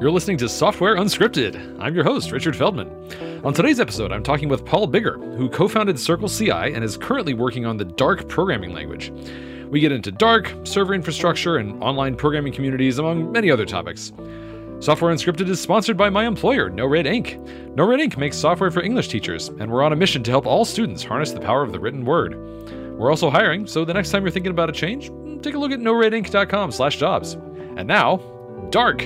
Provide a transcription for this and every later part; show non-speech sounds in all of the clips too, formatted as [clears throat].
You're listening to Software Unscripted. I'm your host, Richard Feldman. On today's episode, I'm talking with Paul Biggar, who co founded Circle CI and is currently working on the Dark programming language. We get into Dark, server infrastructure, and online programming communities, among many other topics. Software Unscripted is sponsored by my employer, No Red Ink. No Red Ink makes software for English teachers, and we're on a mission to help all students harness the power of the written word. We're also hiring, so the next time you're thinking about a change, take a look at noredink.com slash jobs. And now, Dark.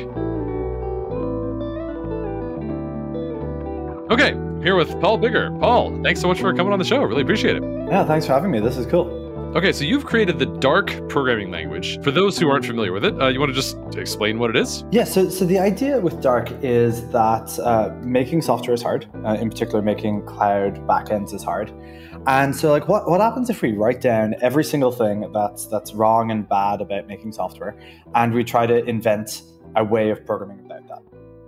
Okay, here with Paul Biggar. Paul, thanks so much for coming on the show. Really appreciate it. Yeah, thanks for having me. This is cool. Okay, so you've created the Dark programming language. For those who aren't familiar with it, uh, you want to just explain what it is? Yeah, so, so the idea with Dark is that uh, making software is hard. Uh, in particular, making cloud backends is hard. And so, like, what, what happens if we write down every single thing that's that's wrong and bad about making software, and we try to invent a way of programming?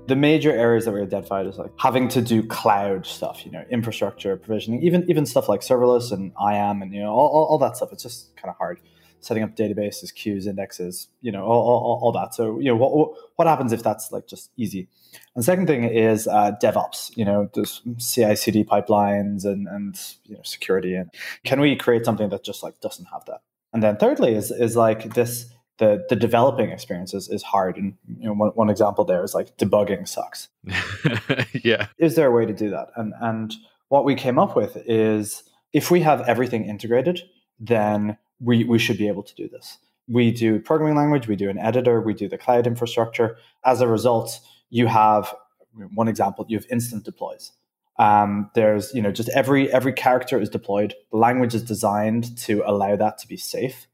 The major areas that we identified is like having to do cloud stuff, you know, infrastructure provisioning, even even stuff like serverless and IAM and you know all, all, all that stuff. It's just kind of hard setting up databases, queues, indexes, you know, all, all, all that. So you know, what what happens if that's like just easy? And second thing is uh, DevOps. You know, there's CI/CD pipelines and and you know security. And can we create something that just like doesn't have that? And then thirdly is is like this the the developing experience is, is hard. And you know, one, one example there is like debugging sucks. [laughs] yeah. Is there a way to do that? And and what we came up with is if we have everything integrated, then we we should be able to do this. We do programming language, we do an editor, we do the cloud infrastructure. As a result, you have one example, you have instant deploys. Um, there's you know just every every character is deployed. The language is designed to allow that to be safe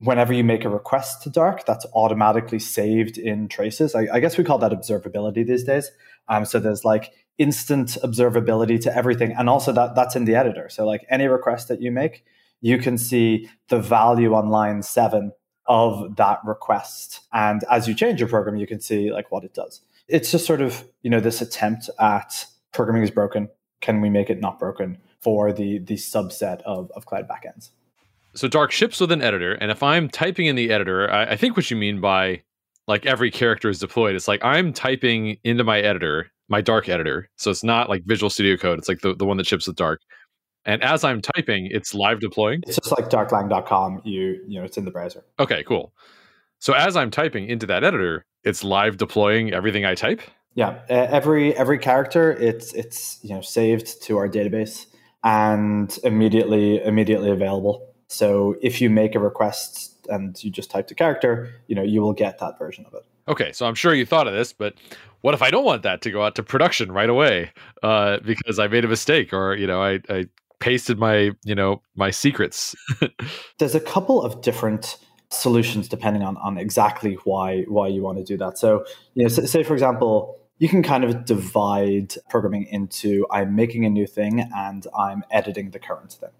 whenever you make a request to Dark, that's automatically saved in traces. I, I guess we call that observability these days. Um, so there's like instant observability to everything, and also that that's in the editor. So like any request that you make, you can see the value on line seven of that request, and as you change your program, you can see like what it does. It's just sort of you know this attempt at programming is broken. Can we make it not broken for the the subset of, of cloud backends? So Dark ships with an editor, and if I'm typing in the editor, I, I, think what you mean by like every character is deployed. It's like I'm typing into my editor, my Dark editor. So it's not like Visual Studio Code. It's like the, the one that ships with Dark. And as I'm typing, it's live deploying. It's just like darklang.com. You you know, it's in the browser. Okay, cool. So as I'm typing into that editor, it's live deploying everything I type. Yeah, every every character, it's it's you know saved to our database and immediately immediately available. So if you make a request and you just type the character, you know, you will get that version of it. Okay, so I'm sure you thought of this, but what if I don't want that to go out to production right away uh, because I made a mistake or you know I, I pasted my you know my secrets? [laughs] There's a couple of different solutions depending on on exactly why why you want to do that. So you know, say for example, you can kind of divide programming into I'm making a new thing and I'm editing the current thing.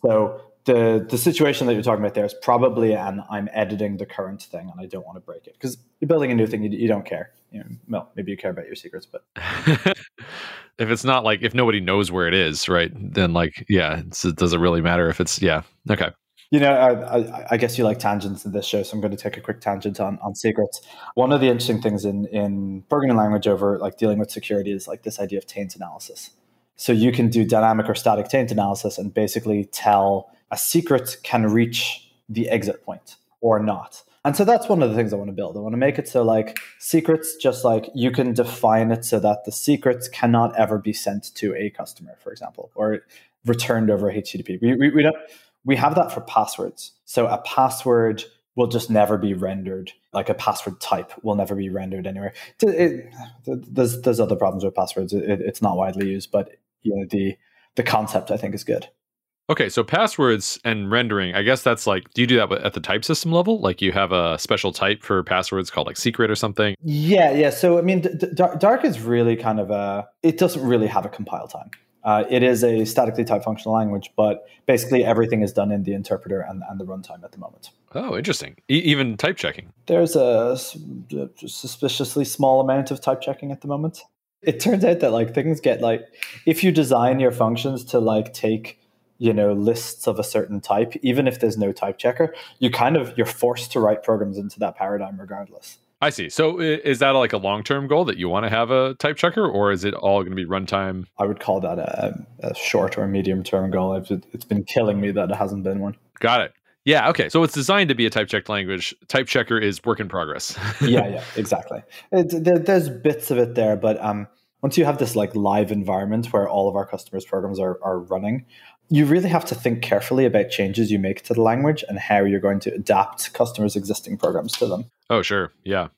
So the the situation that you're talking about there is probably an I'm editing the current thing and I don't want to break it because you're building a new thing you, you don't care. You know, well, maybe you care about your secrets, but [laughs] if it's not like if nobody knows where it is, right? Then like yeah, it doesn't really matter if it's yeah okay. You know, I, I, I, guess you like tangents in this show, so I'm going to take a quick tangent on, on secrets. One of the interesting things in in programming language over like dealing with security is like this idea of taint analysis. So you can do dynamic or static taint analysis and basically tell a secret can reach the exit point or not. And so that's one of the things I want to build. I want to make it so like secrets, just like you can define it so that the secrets cannot ever be sent to a customer, for example, or returned over HTTP. We, we, we don't we have that for passwords. So a password will just never be rendered. Like a password type will never be rendered anywhere. It, it, there's there's other problems with passwords. It, it's not widely used, but you know the the concept I think is good. Okay, so passwords and rendering, I guess that's like, do you do that at the type system level? Like you have a special type for passwords called like secret or something? Yeah, yeah. So, I mean, D- Dark is really kind of a, it doesn't really have a compile time. Uh, it is a statically typed functional language, but basically everything is done in the interpreter and, and the runtime at the moment. Oh, interesting. E- even type checking. There's a, a suspiciously small amount of type checking at the moment. It turns out that like things get like, if you design your functions to like take you know lists of a certain type even if there's no type checker you kind of you're forced to write programs into that paradigm regardless I see. So is that like a long term goal that you want to have a type checker, or is it all going to be runtime? I would call that a, a short or medium term goal. It's been killing me that it hasn't been one. Got it. Yeah. Okay. So it's designed to be a type checked language. Type checker is work in progress. [laughs] yeah. Yeah. Exactly. It, there, there's bits of it there, but um, once you have this like live environment where all of our customers' programs are, are running, you really have to think carefully about changes you make to the language and how you're going to adapt customers' existing programs to them. Oh, sure. Yeah.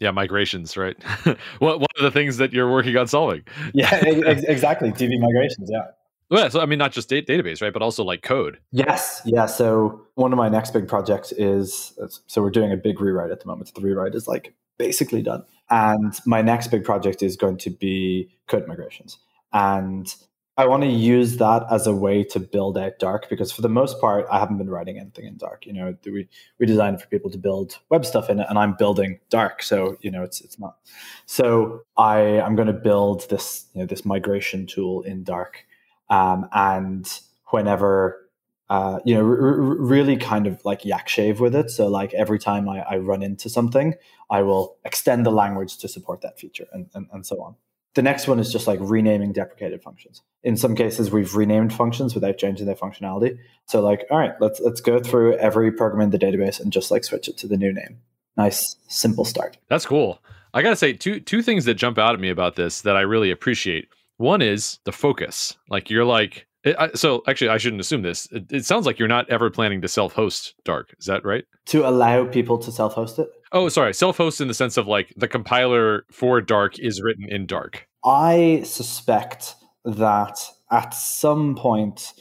Yeah, migrations, right? [laughs] one of the things that you're working on solving. [laughs] yeah, exactly. DB migrations, yeah. Well, so I mean, not just da- database, right, but also like code. Yes, yeah. So one of my next big projects is so we're doing a big rewrite at the moment. The rewrite is like basically done, and my next big project is going to be code migrations. And I want to use that as a way to build out Dark because for the most part, I haven't been writing anything in Dark. You know, we we designed for people to build web stuff in it, and I'm building Dark, so you know, it's it's not. So I I'm going to build this you know this migration tool in Dark, um, and whenever uh, you know, r- r- really kind of like yak shave with it. So like every time I, I, run into something, I will extend the language to support that feature and, and, and so on. The next one is just like renaming deprecated functions. In some cases, we've renamed functions without changing their functionality. So like, all right, let's let's go through every program in the database and just like switch it to the new name. Nice, simple start. That's cool. I gotta say, two two things that jump out at me about this that I really appreciate. One is the focus. Like you're like, it, I, so actually, I shouldn't assume this. It, it, sounds like you're not ever planning to self-host Dark. Is that right? To allow people to self-host it. Oh, sorry, self-host in the sense of like the compiler for Dark is written in Dark. I suspect that at some point,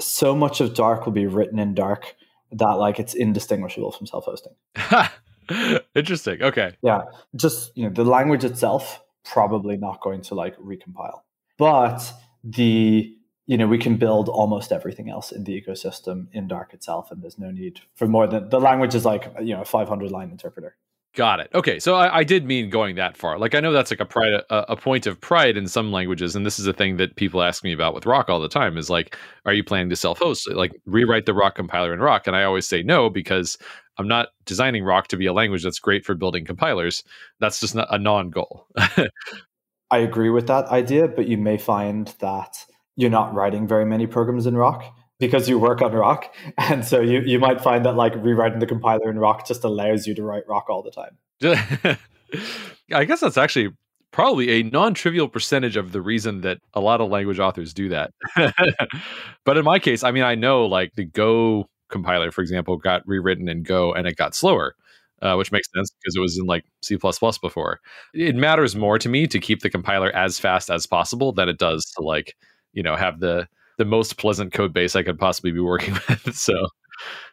so much of Dark will be written in Dark that like it's indistinguishable from self-hosting. [laughs] Interesting. Okay. Yeah, just you know the language itself probably not going to like recompile, but the you know we can build almost everything else in the ecosystem in Dark itself, and there's no need for more than the language is like you know a 500 line interpreter. Got it. Okay, so I, I, did mean going that far. Like I know that's like a pride, a, a, point of pride in some languages, and this is a thing that people ask me about with Rock all the time. Is like, are you planning to self-host? Like rewrite the Rock compiler in Rock? And I always say no because I'm not designing Rock to be a language that's great for building compilers. That's just not a non-goal. [laughs] I agree with that idea, but you may find that you're not writing very many programs in Rock because you work on Rock. [laughs] And so you, you might find that like rewriting the compiler in Rock just allows you to write Rock all the time. [laughs] I guess that's actually probably a non-trivial percentage of the reason that a lot of language authors do that. [laughs] but in my case, I mean, I know like the Go compiler, for example, got rewritten in Go and it got slower uh, which makes sense because it was in like C before. It matters more to me to keep the compiler as fast as possible than it does to like, you know, have the the most pleasant code base I could possibly be working [laughs] with. So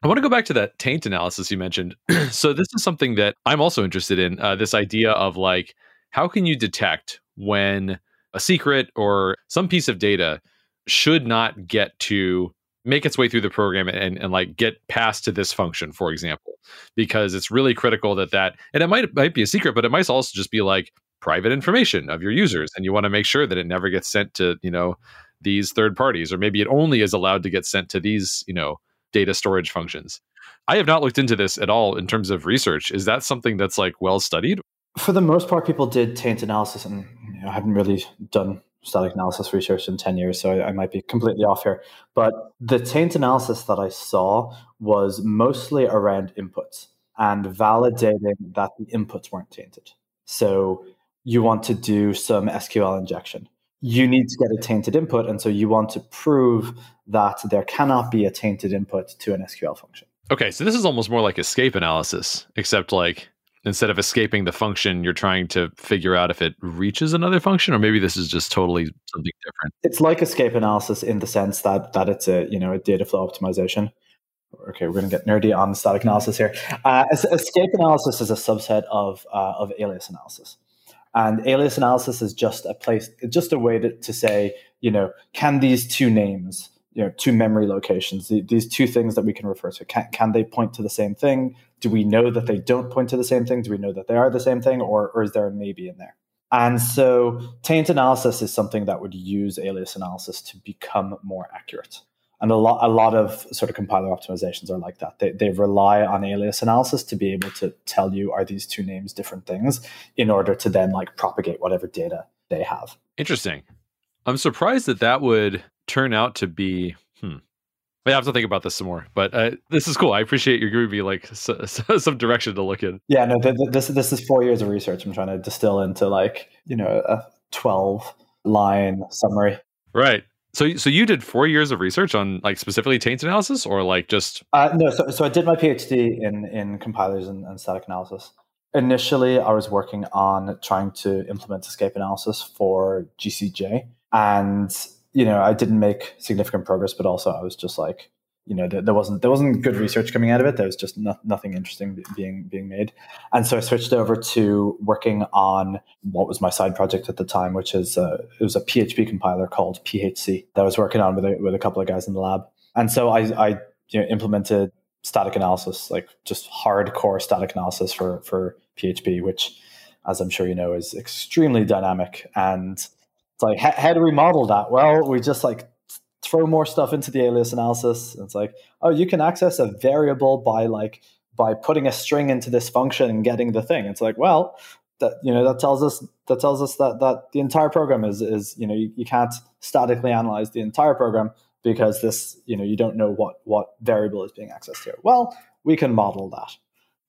I want to go back to that taint analysis you mentioned. [clears throat] so this is something that I'm also interested in. Uh, this idea of like, how can you detect when a secret or some piece of data should not get to make its way through the program and, and like get passed to this function, for example, because it's really critical that that, and it might, might be a secret, but it might also just be like private information of your users. And you want to make sure that it never gets sent to, you know, these third parties, or maybe it only is allowed to get sent to these, you know, data storage functions. I have not looked into this at all in terms of research. Is that something that's like well studied? For the most part, people did taint analysis, and you know, I haven't really done static analysis research in 10 years, so I, I, might be completely off here. But the taint analysis that I saw was mostly around inputs and validating that the inputs weren't tainted. So you want to do some SQL injection. You need to get a tainted input, and so you want to prove that there cannot be a tainted input to an SQL function. Okay, so this is almost more like escape analysis, except like instead of escaping the function, you're trying to figure out if it reaches another function, or maybe this is just totally something different. It's like escape analysis in the sense that that it's a you know a data flow optimization. Okay, we're going to get nerdy on static analysis here. Uh, escape analysis is a subset of uh, of alias analysis, and alias analysis is just a place, just a way to, to say, you know, can these two names you know two memory locations these two things that we can refer to can, can they point to the same thing? Do we know that they don't point to the same thing? Do we know that they are the same thing? Or, or is there a maybe in there? And so taint analysis is something that would use alias analysis to become more accurate And a lot, a lot of sort of compiler optimizations are like that. They, they rely on alias analysis to be able to tell you are these two names different things in order to then like propagate whatever data they have. Interesting. I'm surprised that that would turn out to be. Hmm. I have to think about this some more, but uh, this is cool. I appreciate you giving me like so, [laughs] so, some direction to look in. Yeah, no, th- th- this this is four years of research. I'm trying to distill into like you know a 12 line summary. Right. So, so you did four years of research on like specifically taint analysis, or like just? Uh, no, so, so I did my PhD in in compilers and, and static analysis. Initially, I was working on trying to implement escape analysis for GCJ, and you know I didn't make significant progress. But also, I was just like, you know there, wasn't there wasn't good research coming out of it. There was just no, nothing interesting being being made. And so i switched over to working on what was my side project at the time which is a, it was a php compiler called phc that i was working on with a, with a couple of guys in the lab. And so i i you know, implemented static analysis like just hardcore static analysis for for php which as i'm sure you know is extremely dynamic. And it's like how, how do we model that. Well we just like throw more stuff into the alias analysis. It's like, oh, you can access a variable by like by putting a string into this function and getting the thing. It's like, well, that you know that tells us that tells us that that the entire program is is you know you, you can't statically analyze the entire program because this you know you don't know what what variable is being accessed here. Well, we can model that.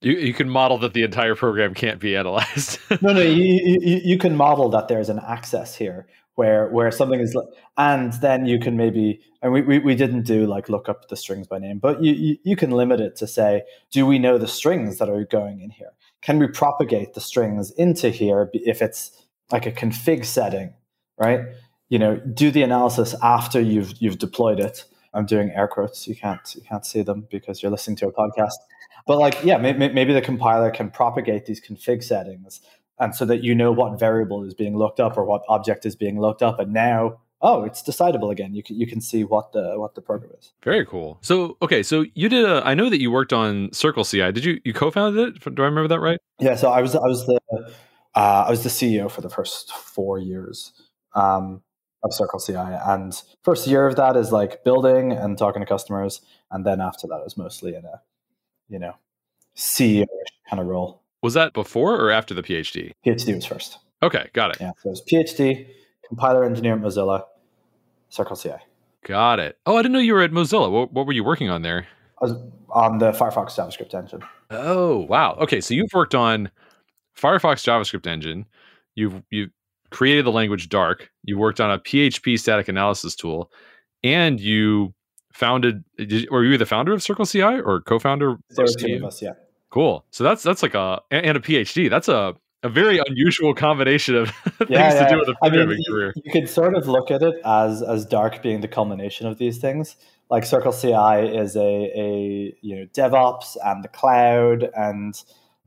You, you can model that the entire program can't be analyzed. no, no, [laughs] you, you, you can model that there's an access here where where something is and then you can maybe and we, we, we didn't do like look up the strings by name but you, you, you can limit it to say do we know the strings that are going in here? Can we propagate the strings into here if it's like a config setting right? You know do the analysis after you've you've deployed it. I'm doing air quotes. You can't you can't see them because you're listening to a podcast. But like yeah maybe, maybe the compiler can propagate these config settings and so that you know what variable is being looked up or what object is being looked up and now oh it's decidable again. You can you can see what the what the program is. Very cool. So okay so you did a i know that you worked on circle ci did you you co-founded it? Do i remember that right? Yeah so i was i was the uh, i was the ceo for the first four years um, of circle ci and first year of that is like building and talking to customers and then after that it was mostly in a you know ceo kind of role was that before or after the PhD? PhD was first. Okay, got it. Yeah, so it was PhD, compiler engineer at Mozilla, Circle CI. Got it. Oh, I didn't know you were at Mozilla. What, what were you working on there? I was on the Firefox JavaScript engine. Oh, wow. Okay, so you've worked on Firefox JavaScript engine. You've you created the language Dark. You worked on a PHP static analysis tool, and you founded. Did, were you the founder of Circle CI or co-founder? There were two of us. Yeah. Cool. So that's that's like a and a PhD. That's a a very unusual combination of [laughs] things yeah, yeah. to do with a programming I mean, career. You, you could sort of look at it as as dark being the culmination of these things. Like Circle CI is a a you know DevOps and the cloud and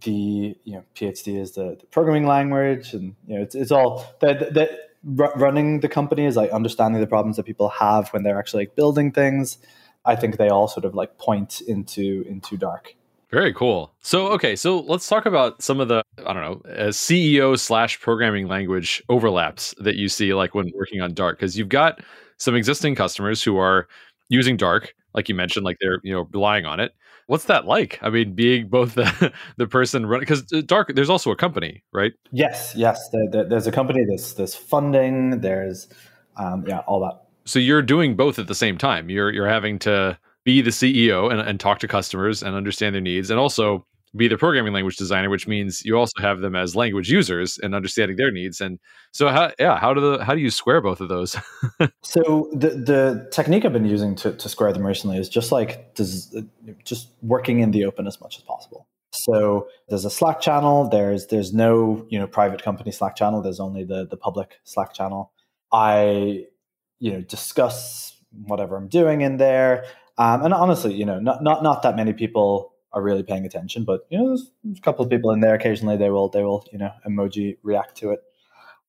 the you know PhD is the, the programming language and you know it's it's all that the running the company is like understanding the problems that people have when they're actually like building things. I think they all sort of like point into into dark. Very cool. So, okay, so let's talk about some of the, I don't know, uh, CEO slash programming language overlaps that you see like when working on Dark, because you've got some existing customers who are using Dark, like you mentioned, like they're, you know, relying on it. What's that like? I mean, being both the, [laughs] the person running, because uh, Dark, there's also a company, right? Yes, yes. There, there, there's a company, there's, there's funding, there's, um, yeah, all that. So you're doing both at the same time. You're, you're having to, be the CEO and, and talk to customers and understand their needs, and also be the programming language designer, which means you also have them as language users and understanding their needs. And so, how yeah, how do the how do you square both of those? [laughs] so the the technique I've been using to, to square them recently is just like does, just working in the open as much as possible. So there's a Slack channel. There's there's no you know private company Slack channel. There's only the the public Slack channel. I you know discuss whatever I'm doing in there. Um, and honestly, you know, not, not not that many people are really paying attention, but you know, there's, there's a couple of people in there. Occasionally, they will they will you know emoji react to it.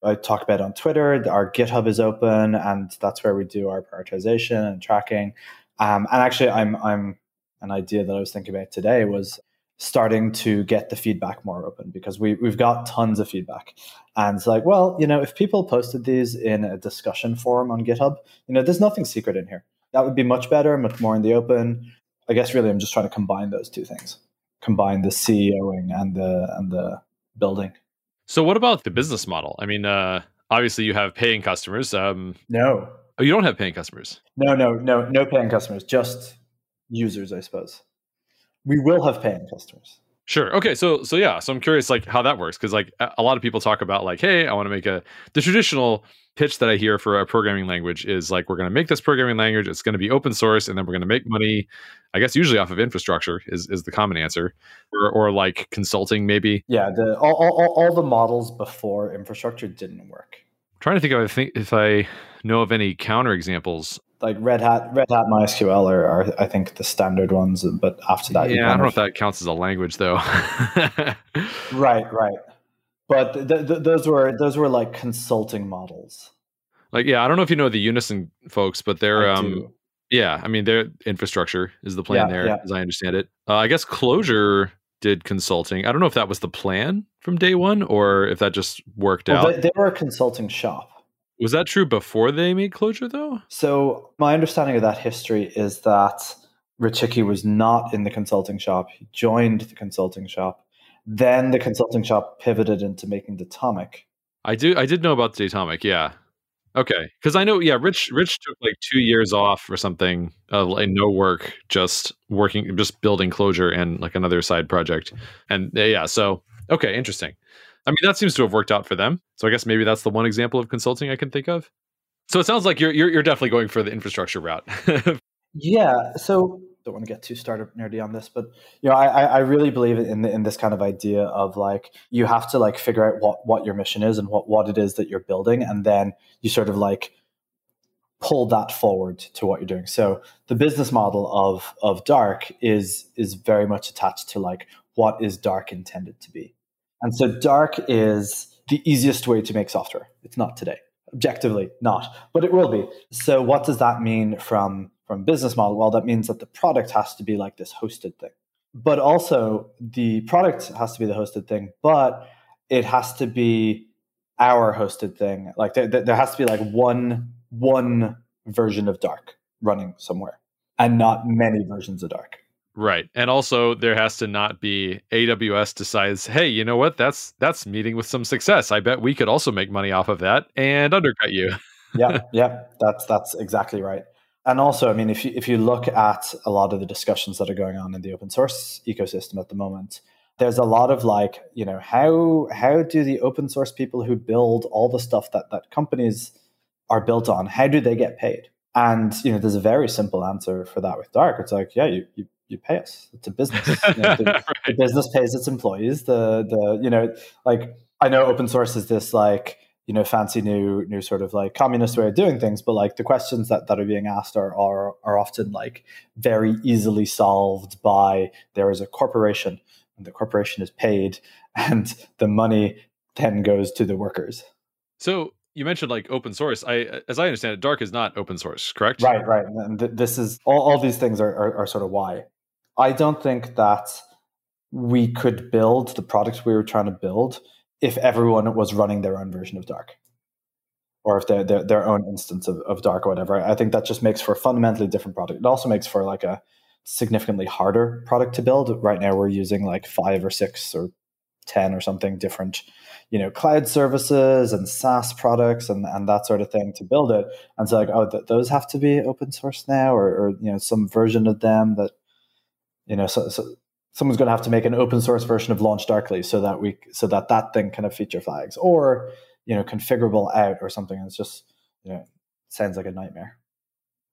I talk about on Twitter. Our GitHub is open, and that's where we do our prioritization and tracking. Um, and actually, I'm I'm an idea that I was thinking about today was starting to get the feedback more open because we we've got tons of feedback, and it's like, well, you know, if people posted these in a discussion forum on GitHub, you know, there's nothing secret in here That would be much better, much more in the open. I guess really I'm just trying to combine those two things. Combine the CEOing and the and the building. So what about the business model? I mean, uh, obviously you have paying customers. Um, no. Oh, you don't have paying customers. No, no, no, no paying customers. Just users, I suppose. We will have paying customers. Sure. Okay. So so yeah. So I'm curious like how that works because like a lot of people talk about like, hey, I want to make a the traditional pitch that I hear for a programming language is like we're going to make this programming language. It's going to be open source, and then we're going to make money. I guess usually off of infrastructure is is the common answer, or or like consulting maybe. Yeah. The all all, all the models before infrastructure didn't work. I'm trying to think of I think if I know of any counter examples like Red Hat, Red Hat MySQL are, are I think the standard ones, but after that, yeah, I don't know if that counts as a language though. [laughs] right, right. But th- th- those were those were like consulting models. Like, yeah, I don't know if you know the Unison folks, but they're I um, do. yeah, I mean, their infrastructure is the plan yeah, there, yeah. as I understand it. Uh, I guess Clojure did consulting. I don't know if that was the plan from day one or if that just worked well, out. They, they were a consulting shop. Was that true before they made Clojure, though? So my understanding of that history is that Rich Hickey was not in the consulting shop. He joined the consulting shop. Then the consulting shop pivoted into making Datomic. I do. I did know about the Datomic. Yeah. Okay. Because I know. Yeah. Rich. Rich took like two years off or something. Uh, like no work, just working, just building Clojure and like another side project. And yeah. So okay, interesting. I mean, that seems to have worked out for them. So I guess maybe that's the one example of consulting I can think of. So it sounds like you're you're, you're definitely going for the infrastructure route. [laughs] yeah. So don't want to get too startup nerdy on this, but you know, I I really believe in the, in this kind of idea of like you have to like figure out what what your mission is and what what it is that you're building, and then you sort of like pull that forward to what you're doing. So the business model of of Dark is is very much attached to like what is Dark intended to be. And so dark is the easiest way to make software. It's not today. Objectively, not, but it will be. So what does that mean from from business model? Well, that means that the product has to be like this hosted thing. But also the product has to be the hosted thing, but it has to be our hosted thing. Like there, there has to be like one one version of dark running somewhere and not many versions of dark. Right. And also there has to not be AWS decides, "Hey, you know what? That's that's meeting with some success. I bet we could also make money off of that and undercut you." [laughs] yeah, yeah. That's that's exactly right. And also, I mean, if you if you look at a lot of the discussions that are going on in the open source ecosystem at the moment, there's a lot of like, you know, how how do the open source people who build all the stuff that that companies are built on, how do they get paid? And you know, there's a very simple answer for that with Dark. It's like, yeah, you, you you pay us. It's a [laughs] business. You know, the, right. the, business pays its employees. The the you know like I know open source is this like you know fancy new new sort of like communist way of doing things, but like the questions that that are being asked are are are often like very easily solved by there is a corporation and the corporation is paid [laughs] and the money then goes to the workers. So you mentioned like open source. I, as I understand it, Dark is not open source, correct? Right, right. And th- this is all, all these things are, are, are, sort of why. I don't think that we could build the product we were trying to build if everyone was running their own version of Dark or if they're, they're their own instance of, of Dark or whatever. I think that just makes for a fundamentally different product. It also makes for like a significantly harder product to build. Right now, we're using like five or six or 10 or something different you know cloud services and saas products and, and that sort of thing to build it and so like oh th- those have to be open source now or, or you know some version of them that you know, so, so someone's going to have to make an open source version of Launch Darkly so that we so that that thing kind of feature flags or you know configurable out or something. It's just you know sounds like a nightmare.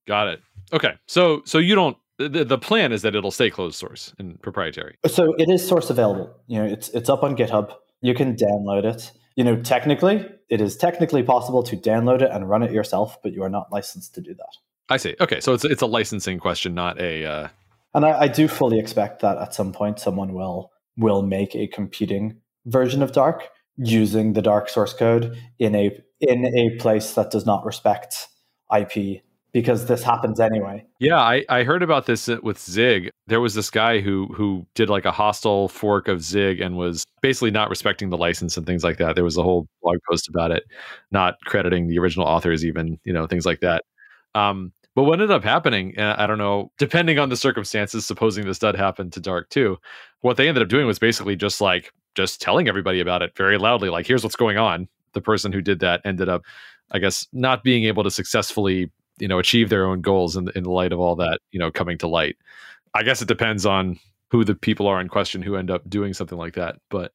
Got it. Okay, so so you don't. The, the plan is that it'll stay closed source and proprietary. So it is source available. You know, it's it's up on GitHub. You can download it. You know, technically, it is technically possible to download it and run it yourself, but you are not licensed to do that. I see. Okay, so it's it's a licensing question, not a uh, and I, I do fully expect that at some point someone will will make a competing version of Dark using the Dark source code in a in a place that does not respect IP because this happens anyway. Yeah, I, I heard about this with Zig. There was this guy who who did like a hostile fork of Zig and was basically not respecting the license and things like that. There was a whole blog post about it, not crediting the original authors, even you know things like that. Um, But what ended up happening, uh, I don't know, depending on the circumstances, supposing this did happen to Dark too, what they ended up doing was basically just like just telling everybody about it very loudly, like, here's what's going on. The person who did that ended up, I guess, not being able to successfully, you know, achieve their own goals in, in the light of all that, you know, coming to light. I guess it depends on who the people are in question who end up doing something like that. But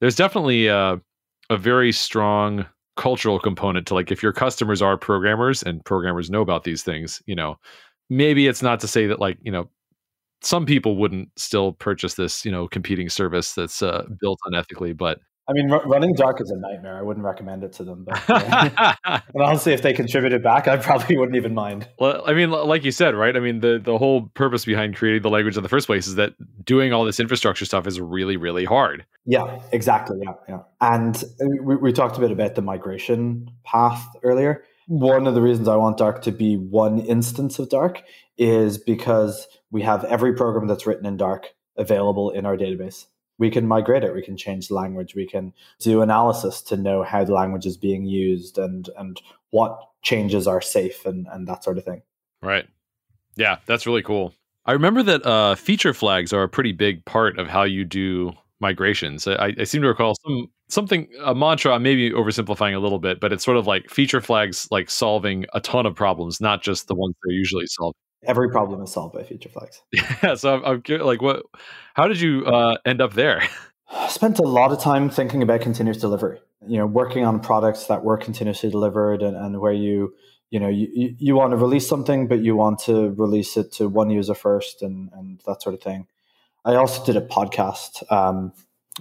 there's definitely a, a very strong cultural component to like if your customers are programmers and programmers know about these things, you know, maybe it's not to say that like, you know, some people wouldn't still purchase this, you know, competing service that's uh, built unethically, but I mean, r- running dark is a nightmare. I wouldn't recommend it to them. But, uh, [laughs] [laughs] and honestly, if they contributed back, I probably wouldn't even mind. Well, I mean, like you said, right? I mean, the the whole purpose behind creating the language in the first place is that doing all this infrastructure stuff is really, really hard. Yeah, exactly. Yeah, yeah. And we, we talked a bit about the migration path earlier. One of the reasons I want Dark to be one instance of Dark is because we have every program that's written in Dark available in our database we can migrate it we can change the language we can do analysis to know how the language is being used and and what changes are safe and and that sort of thing. Right. Yeah that's really cool. I remember that uh, feature flags are a pretty big part of how you do migrations. I, I seem to recall some something a mantra i'm maybe oversimplifying a little bit but it's sort of like feature flags like solving a ton of problems not just the ones they're usually solving every problem is solved by feature flags. [laughs] Yeah, so I'm, I'm curious, like, what? How did you uh, end up there? I [sighs] spent a lot of time thinking about continuous delivery. You know, working on products that were continuously delivered, and, and where you, you know, you, you want to release something, but you want to release it to one user first, and and that sort of thing. I also did a podcast um,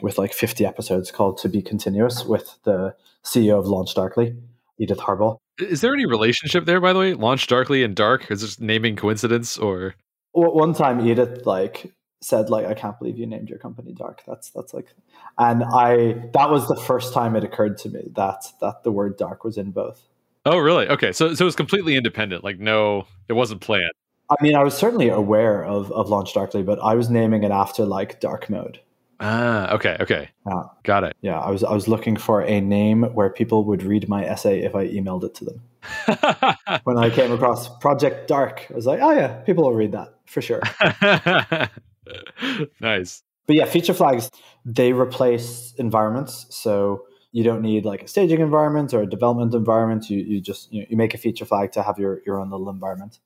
with like 50 episodes called "To Be Continuous" with the CEO of Launch Darkly, Edith Harbaugh. Is there any relationship there, by the way? Launch Darkly and Dark? Is this naming coincidence or? One time, Edith like said like, "I can't believe you named your company Dark." That's that's like, and I that was the first time it occurred to me that that the word Dark was in both. Oh, really? Okay, so so it was completely independent. Like, no, it wasn't planned. I mean, I was certainly aware of of Launch Darkly, but I was naming it after like Dark Mode. Ah, okay, okay. Yeah. Got it. Yeah, I was I was looking for a name where people would read my essay if I emailed it to them. [laughs] when I came across Project Dark, I was like, oh yeah, people will read that for sure. [laughs] nice. But yeah, feature flags, they replace environments. So you don't need like a staging environment or a development environment. You, you just you, know, you make a feature flag to have your, your own little environment.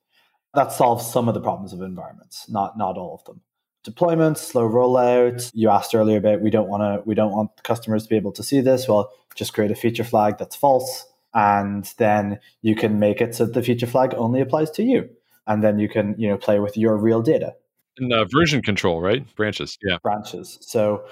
That solves some of the problems of environments, not not all of them deployments, slow rollout. You asked earlier about we don't want to we don't want customers to be able to see this. Well, just create a feature flag that's false, and then you can make it so the feature flag only applies to you, and then you can you know play with your real data. And uh, version control, right? Branches, yeah, branches. So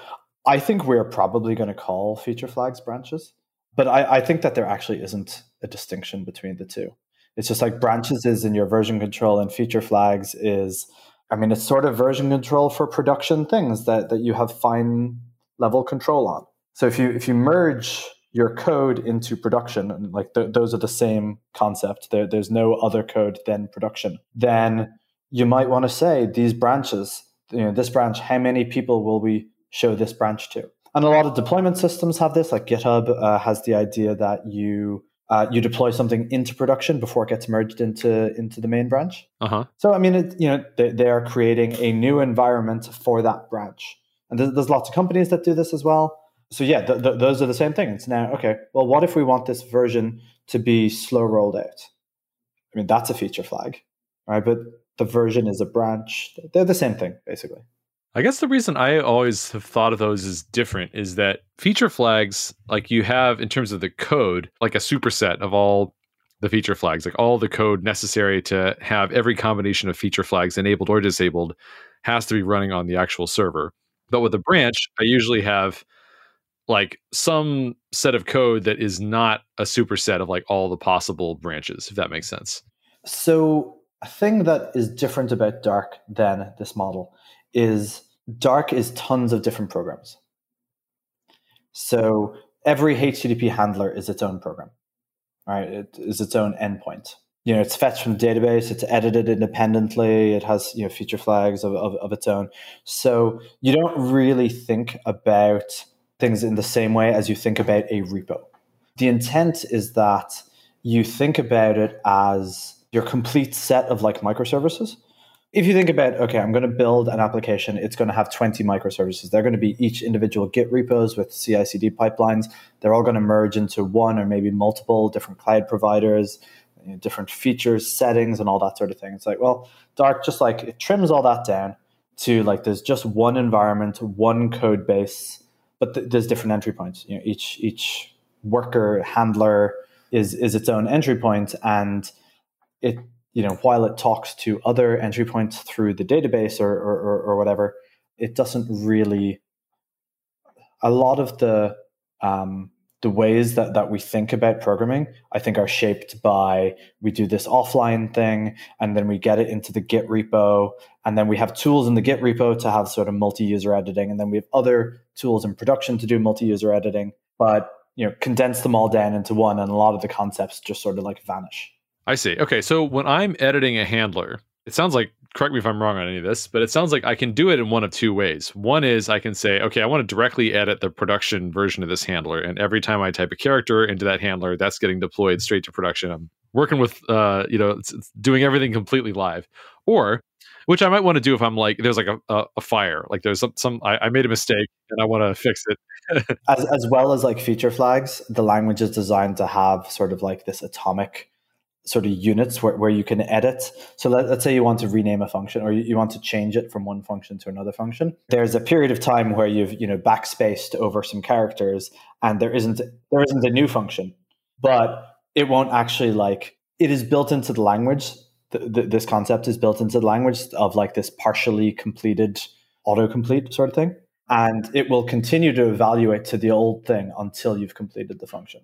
I think we're probably going to call feature flags branches, but I, I think that there actually isn't a distinction between the two. It's just like branches is in your version control, and feature flags is I mean, it's sort of version control for production things that, that you have fine level control on. So if you if you merge your code into production, and like th- those are the same concept, there, there's no other code than production, then you might want to say these branches, you know, this branch, how many people will we show this branch to? And a lot of deployment systems have this, like GitHub uh, has the idea that you uh, you deploy something into production before it gets merged into into the main branch. Uh-huh. So I mean, it, you know, they, they, are creating a new environment for that branch, and there's, there's lots of companies that do this as well. So yeah, th- th- those are the same thing. It's now okay. Well, what if we want this version to be slow rolled out? I mean, that's a feature flag, right? But the version is a branch. They're the same thing, basically. I guess the reason I always have thought of those as different is that feature flags, like you have in terms of the code, like a superset of all the feature flags, like all the code necessary to have every combination of feature flags enabled or disabled has to be running on the actual server. But with a branch, I usually have like some set of code that is not a superset of like all the possible branches, if that makes sense. So, a thing that is different about Dark than this model is Dark is tons of different programs. So every HTTP handler is its own program, right? It is its own endpoint. You know, it's fetched from the database, it's edited independently, it has, you know, feature flags of, of, of its own. So you don't really think about things in the same way as you think about a repo. The intent is that you think about it as your complete set of like microservices. If you think about, okay, I'm going to build an application, it's going to have 20 microservices. They're going to be each individual Git repos with CI CD pipelines. They're all going to merge into one or maybe multiple different cloud providers, you know, different features, settings, and all that sort of thing. It's like, well, Dark just like it trims all that down to like there's just one environment, one code base, but th- there's different entry points. You know, each each worker handler is is its own entry point, and it you know while it talks to other entry points through the database or or, or, whatever, it doesn't really. A lot of the um, the ways that, that we think about programming, I think, are shaped by we do this offline thing and then we get it into the Git repo. And then we have tools in the Git repo to have sort of multi user editing. And then we have other tools in production to do multi user editing. But you know, condense them all down into one, and a lot of the concepts just sort of like vanish. I see. Okay, so when I'm editing a handler, it sounds like correct me if I'm wrong on any of this, but it sounds like I can do it in one of two ways. One is I can say, okay, I want to directly edit the production version of this handler, and every time I type a character into that handler, that's getting deployed straight to production. I'm working with, uh, you know, it's, it's doing everything completely live. Or, which I might want to do if I'm like, there's like a, a, a fire, like there's some, some I, I made a mistake and I want to fix it. [laughs] as, as well as like feature flags, the language is designed to have sort of like this atomic sort of units where, where you can edit. So let, us say you want to rename a function or you, you, want to change it from one function to another function. There's a period of time where you've, you know, backspaced over some characters and there isn't there isn't a new function, but it won't actually like it is built into the language. This concept is built into the language of like this partially completed autocomplete sort of thing. And it will continue to evaluate to the old thing until you've completed the function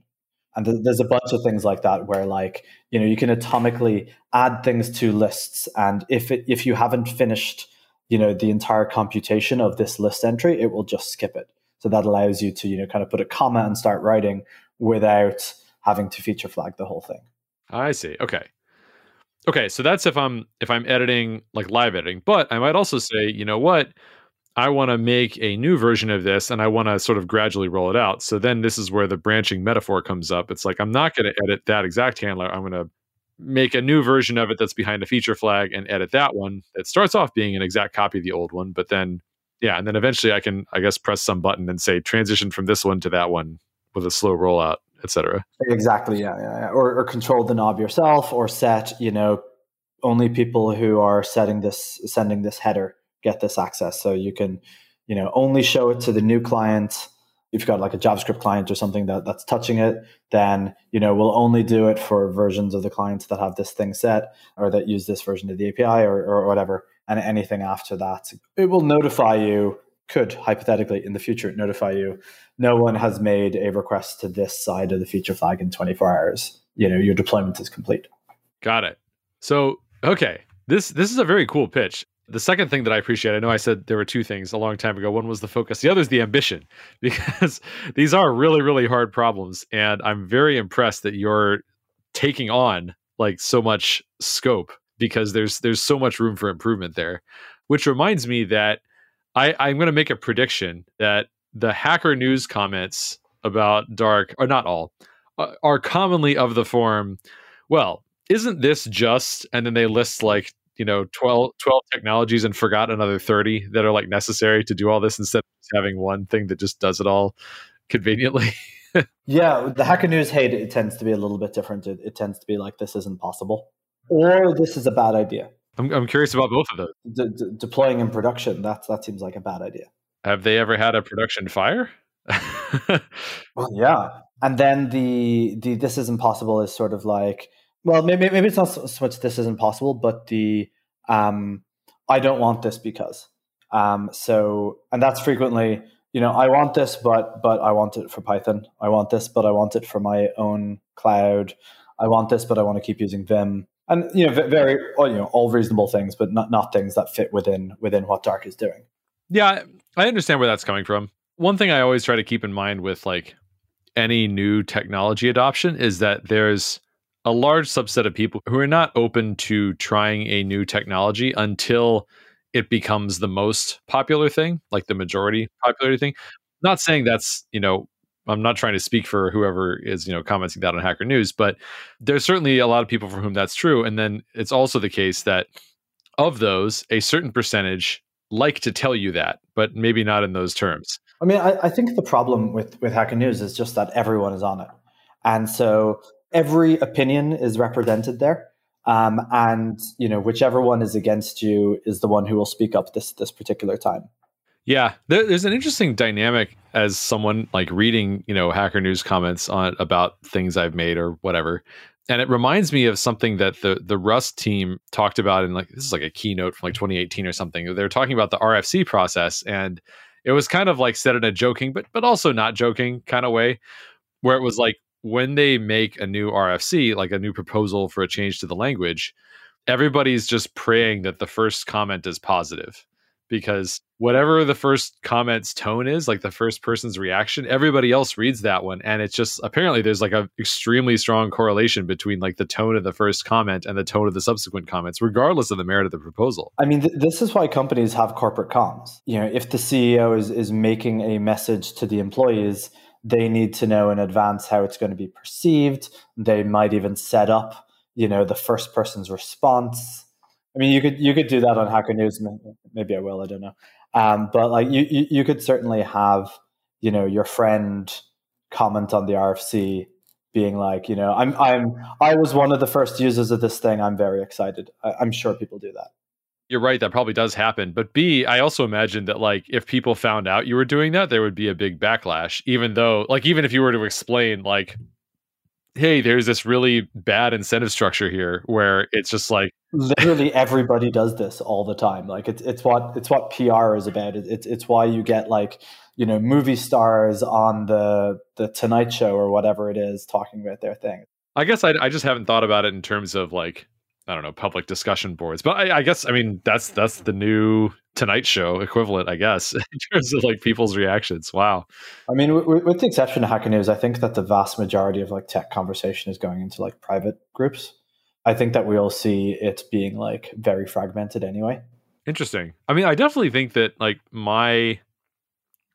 and th- there's a bunch of things like that where like you know you can atomically add things to lists and if it if you haven't finished you know the entire computation of this list entry it will just skip it. So that allows you to you know kind of put a comma and start writing without having to feature flag the whole thing. I see. Okay. Okay so that's if i'm if i'm editing like live editing but i might also say you know what I want to make a new version of this and I want to sort of gradually roll it out. So then this is where the branching metaphor comes up. It's like, I'm not going to edit that exact handler. I'm going to make a new version of it that's behind a feature flag and edit that one that starts off being an exact copy of the old one. But then, yeah, and then eventually I can, I guess, press some button and say transition from this one to that one with a slow rollout, etc. Exactly. Yeah, yeah, yeah. Or, or control the knob yourself or set, you know, only people who are setting this, sending this header get this access. So you can, you know, only show it to the new client. If you've got like a JavaScript client or something that, that's touching it, then you know we'll only do it for versions of the clients that have this thing set or that use this version of the API or, or whatever. And anything after that, it will notify you. Could hypothetically in the future notify you. No one has made a request to this side of the feature flag in 24 hours. You know your deployment is complete. Got it. So okay, this this is a very cool pitch the second thing that I appreciate, I know I said there were two things a long time ago. One was the focus, the other is the ambition, [laughs] because these are really, really hard problems. And I'm very impressed that you're taking on like so much scope because there's there's so much room for improvement there. Which reminds me that I, I'm going to make a prediction that the hacker news comments about dark are not all uh, are commonly of the form well isn't this just and then they list like you know 12, 12 technologies and forgot another 30 that are like necessary to do all this instead of having one thing that just does it all conveniently. [laughs] Yeah the hacker news hate it. Tends to be a little bit different. It, it, tends to be like this isn't possible or this is a bad idea. I'm, I'm curious about both of those. De- de- deploying in production that that seems like a bad idea. Have they ever had a production fire? [laughs] Well yeah. And then the the this is impossible is sort of like well, maybe maybe it's not so much this isn't possible, but the um, I don't want this because. Um, so, and that's frequently, you know, I want this, but but I want it for Python. I want this, but I want it for my own cloud. I want this, but I want to keep using Vim. And you know, very you know, all reasonable things, but not not things that fit within within what Dark is doing. Yeah, I understand where that's coming from. One thing I always try to keep in mind with like any new technology adoption is that there's a large subset of people who are not open to trying a new technology until it becomes the most popular thing, like the majority popular thing. Not saying that's, you know, I'm not trying to speak for whoever is, you know, commenting that on Hacker News, but there's certainly a lot of people for whom that's true. And then it's also the case that of those, a certain percentage like to tell you that, but maybe not in those terms. I mean, I, I think the problem with with Hacker News is just that everyone is on it, and so every opinion is represented there. Um, and you know, whichever one is against you is the one who will speak up this this particular time. Yeah, there, there's an interesting dynamic as someone like reading, you know, Hacker News comments on about things I've made or whatever, and it reminds me of something that the the Rust team talked about in like this is like a keynote from like 2018 or something. They're talking about the RFC process, and it was kind of like said in a joking, but but also not joking kind of way, where it was like when they make a new RFC, like a new proposal for a change to the language, everybody's just praying that the first comment is positive because whatever the first comment's tone is, like the first person's reaction, everybody else reads that one. And it's just apparently there's like a extremely strong correlation between like the tone of the first comment and the tone of the subsequent comments, regardless of the merit of the proposal. I mean, th- this is why companies have corporate comms. You know, if the CEO is, is making a message to the employees, they need to know in advance how it's going to be perceived. They might even set up, you know, the first person's response I mean, you could you could do that on Hacker News. Maybe I will. I don't know. Um, but like you, you, could certainly have you know your friend comment on the RFC, being like, you know, I'm I'm I was one of the first users of this thing. I'm very excited. I, I'm sure people do that. You're right. That probably does happen. But B, I also imagine that like if people found out you were doing that, there would be a big backlash. Even though, like, even if you were to explain, like, hey, there's this really bad incentive structure here where it's just like literally everybody does this all the time. Like it's it's what it's what PR is about. It's it's why you get like you know movie stars on the the Tonight Show or whatever it is talking about their thing. I guess I I just haven't thought about it in terms of like I don't know public discussion boards, but I, I guess I mean that's that's the new Tonight Show equivalent, I guess, [laughs] in terms of like people's reactions. Wow. I mean, with, with the exception of Hacker News, I think that the vast majority of like tech conversation is going into like private groups. I think that we all see it being like very fragmented anyway. Interesting. I mean, I definitely think that like my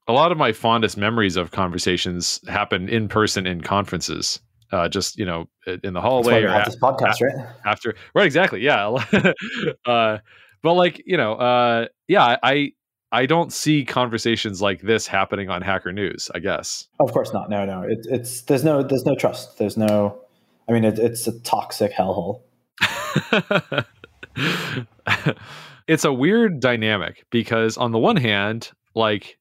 a lot of my fondest memories of conversations happen in person in conferences. Uh, just you know, in the hallway or this podcast, right? After, right? Exactly. Yeah. [laughs] uh, but like you know, uh, yeah, I I don't see conversations like this happening on Hacker News. I guess. Of course not. No, no. It, it's there's no there's no trust. There's no. I mean, it, it's a toxic hellhole. [laughs] it's a weird dynamic because on the one hand, like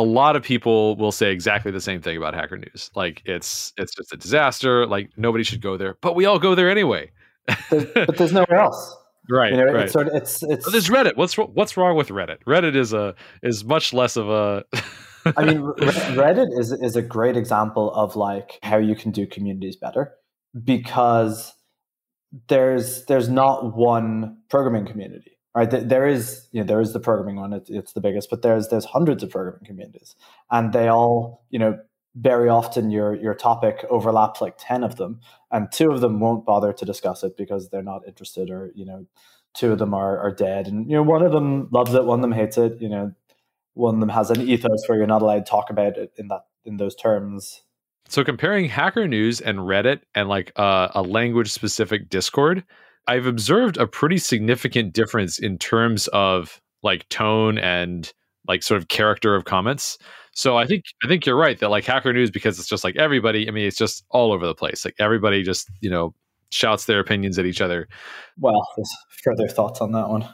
a lot of people will say exactly the same thing about Hacker News. Like it's it's just a disaster. Like nobody should go there, but we all go there anyway. there's, but there's nowhere else. [laughs] Right, you know, right. It's sort of, it's it's. There's Reddit. What's what's wrong with Reddit? Reddit is a is much less of a. I mean, [laughs] Reddit is is a great example of like how you can do communities better because there's there's not one programming community right? There is you know there is the programming one it's, it's the biggest but there's there's hundreds of programming communities and they all you know very often your your topic overlaps like 10 of them and two of them won't bother to discuss it because they're not interested or you know two of them are are dead and you know one of them loves it one of them hates it you know one of them has an ethos where you're not allowed to talk about it in that in those terms. So comparing hacker news and reddit and like uh, a language specific discord i've observed a pretty significant difference in terms of like tone and like sort of character of comments so I think I think you're right that like Hacker News because it's just like everybody. I mean, it's just all over the place. Like everybody just you know shouts their opinions at each other. Well, further thoughts on that one.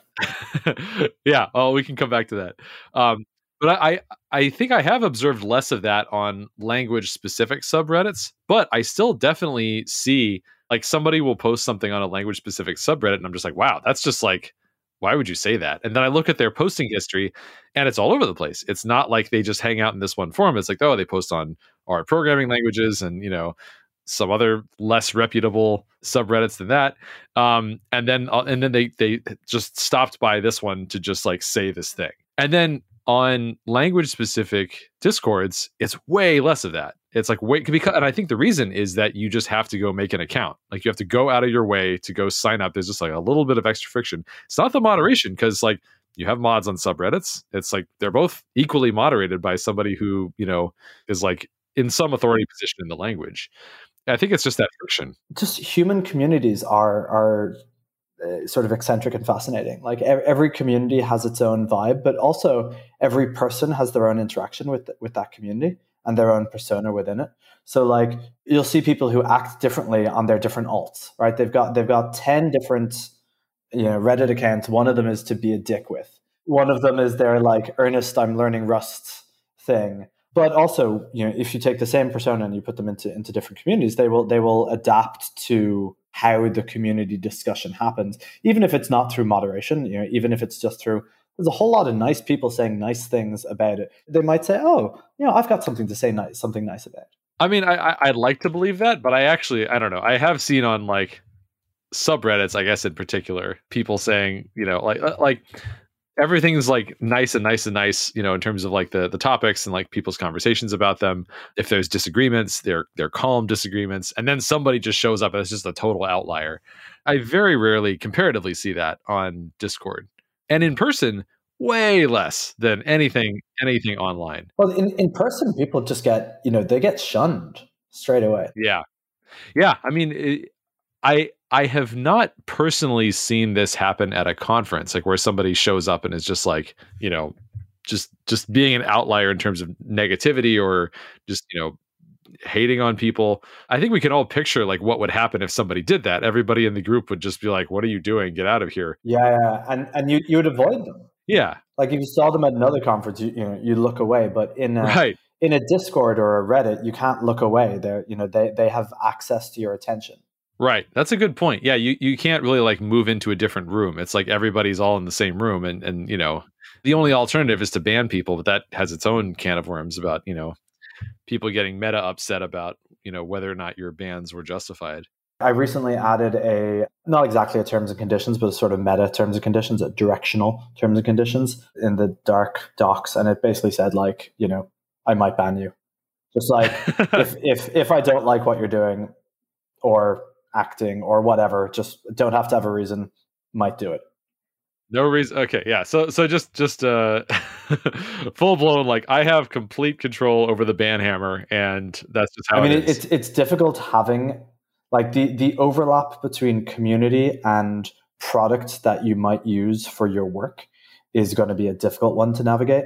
[laughs] yeah, well, we can come back to that. Um, but I, I think I have observed less of that on language specific subreddits, but I still definitely see like somebody will post something on a language specific subreddit, and I'm just like, wow, that's just like why would you say that? And then I look at their posting history and it's all over the place. It's not like they just hang out in this one forum. It's like, oh, they post on our programming languages and, you know, some other less reputable subreddits than that. Um, and then, uh, and then they, they just stopped by this one to just like say this thing. And then on language specific discords, it's way less of that. It's like wait because and I think the reason is that you just have to go make an account. Like you have to go out of your way to go sign up. There's just like a little bit of extra friction. It's not the moderation because like You have mods on subreddits. It's like they're both equally moderated by somebody who, you know, is like in some authority position in the language. I think it's just that friction. Just human communities are are uh, sort of eccentric and fascinating. Like every community has its own vibe, but also every person has their own interaction with with that community and their own persona within it. So like you'll see people who act differently on their different alts, right? They've got they've got 10 different you know Reddit accounts. One of them is to be a dick with. One of them is their like earnest I'm learning Rust thing. But also, you know, if you take the same persona and you put them into into different communities, they will they will adapt to how the community discussion happens, even if it's not through moderation, you know, even if it's just through there's a whole lot of nice people saying nice things about it. They might say, "Oh, you know, I've got something to say nice, something nice about." I mean, I, I would like to believe that, but I actually I don't know. I have seen on like subreddits, I guess in particular, people saying, you know, like uh, like everything's like nice and nice and nice, you know, in terms of like the the topics and like people's conversations about them. If there's disagreements, they're they're calm disagreements, and then somebody just shows up as just a total outlier. I very rarely comparatively see that on Discord and in person way less than anything anything online well in, in person people just get you know they get shunned straight away yeah yeah i mean it, i i have not personally seen this happen at a conference like where somebody shows up and is just like you know just just being an outlier in terms of negativity or just you know hating on people. I think we can all picture like what would happen if somebody did that. Everybody in the group would just be like, "What are you doing? Get out of here!" Yeah, yeah. and and you you would avoid them. Yeah, like if you saw them at another conference, you, you know you look away. But in a, right. in a Discord or a Reddit, you can't look away. They're you know they they have access to your attention. Right. That's a good point. Yeah, you, you can't really like move into a different room. It's like everybody's all in the same room and and you know, the only alternative is to ban people, but that has its own can of worms about, you know, people getting meta upset about you know whether or not your bans were justified. I recently added a not exactly a terms and conditions, but a sort of meta terms and conditions, a directional terms and conditions in the dark docs, and it basically said like you know I might ban you, just like [laughs] if if if I don't like what you're doing or acting or whatever, just don't have to have a reason, might do it. No reason. Okay, yeah. So so just just uh [laughs] full blown like I have complete control over the ban hammer, and that's just how. I mean, it it's it's difficult having like the the overlap between community and product that you might use for your work is going to be a difficult one to navigate.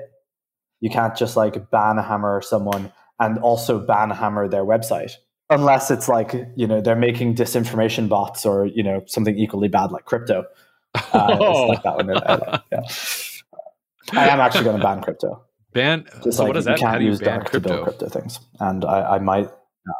You can't just like ban hammer someone and also ban hammer their website unless it's like you know they're making disinformation bots or you know something equally bad like crypto uh, oh. like that one. I, yeah. I am actually going to ban crypto. Ban. Just so like, what does that? You can't use dark crypto? to build crypto things, and I, I might,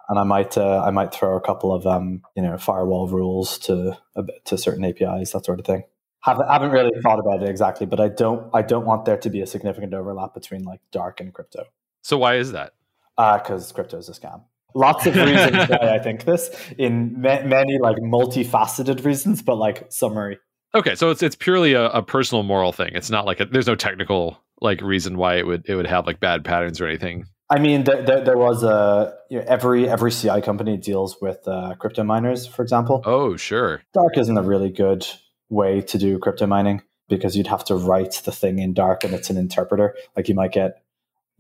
and I might, uh, I might throw a couple of um, you know, firewall rules to uh, to certain APIs, that sort of thing. Haven't haven't really thought about it exactly, but I don't, I don't want there to be a significant overlap between like dark and crypto. So why is that? Because uh, crypto is a scam lots of reasons [laughs] why I think this in ma- many like multifaceted reasons, but like summary. Okay, so it's it's purely a, a personal moral thing. It's not like a, there's no technical like reason why it would it would have like bad patterns or anything. I mean, there, there, there was a you know, every every CI company deals with uh, crypto miners, for example. Oh, sure. Dark isn't a really good way to do crypto mining because you'd have to write the thing in Dark, and it's an interpreter. Like you might get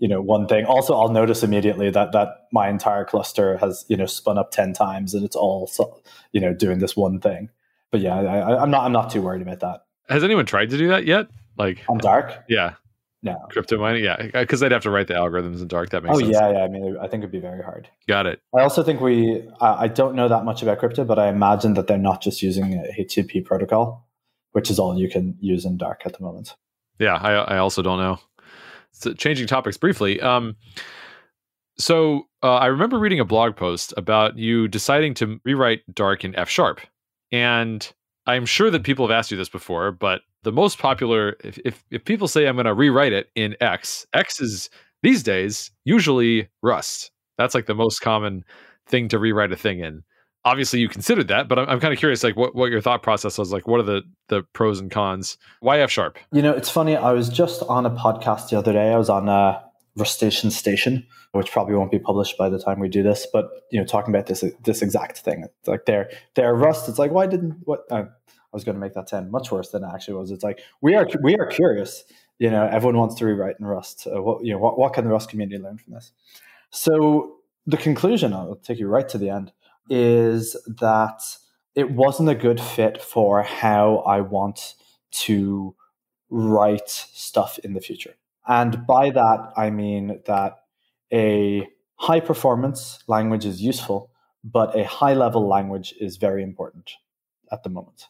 you know one thing. Also, I'll notice immediately that that my entire cluster has you know spun up ten times, and it's all you know doing this one thing but yeah, I, am not I'm not too worried about that. Has anyone tried to do that yet? Like on dark? Yeah. No. Crypto mining, yeah, because they'd have to write the algorithms in dark. That makes sense. oh, sense. yeah, yeah. I mean, I think it'd be very hard. Got it. I also think we. I don't know that much about crypto, but I imagine that they're not just using a HTTP protocol, which is all you can use in dark at the moment. Yeah, I, I also don't know. So changing topics briefly. Um, so uh, I remember reading a blog post about you deciding to rewrite Dark in F sharp, and I'm sure that people have asked you this before, but the most popular, if, if, if people say I'm going to rewrite it in X, X is these days usually Rust. That's like the most common thing to rewrite a thing in. Obviously, you considered that, but I'm, I'm kind of curious, like what, what your thought process was. Like, what are the the pros and cons? Why F sharp? You know, it's funny. I was just on a podcast the other day. I was on uh, Rustacean Station, which probably won't be published by the time we do this. But you know, talking about this this exact thing, it's like they're they're Rust. It's like why didn't what? Uh, I was going to make that sound much worse than it actually was. It's like we are we are curious. You know, everyone wants to rewrite in Rust. Uh, what you know, what, what can the Rust community learn from this? So the conclusion, I'll take you right to the end, is that it wasn't a good fit for how I want to write stuff in the future. And by that, I mean that a high performance language is useful, but a high level language is very important at the moment.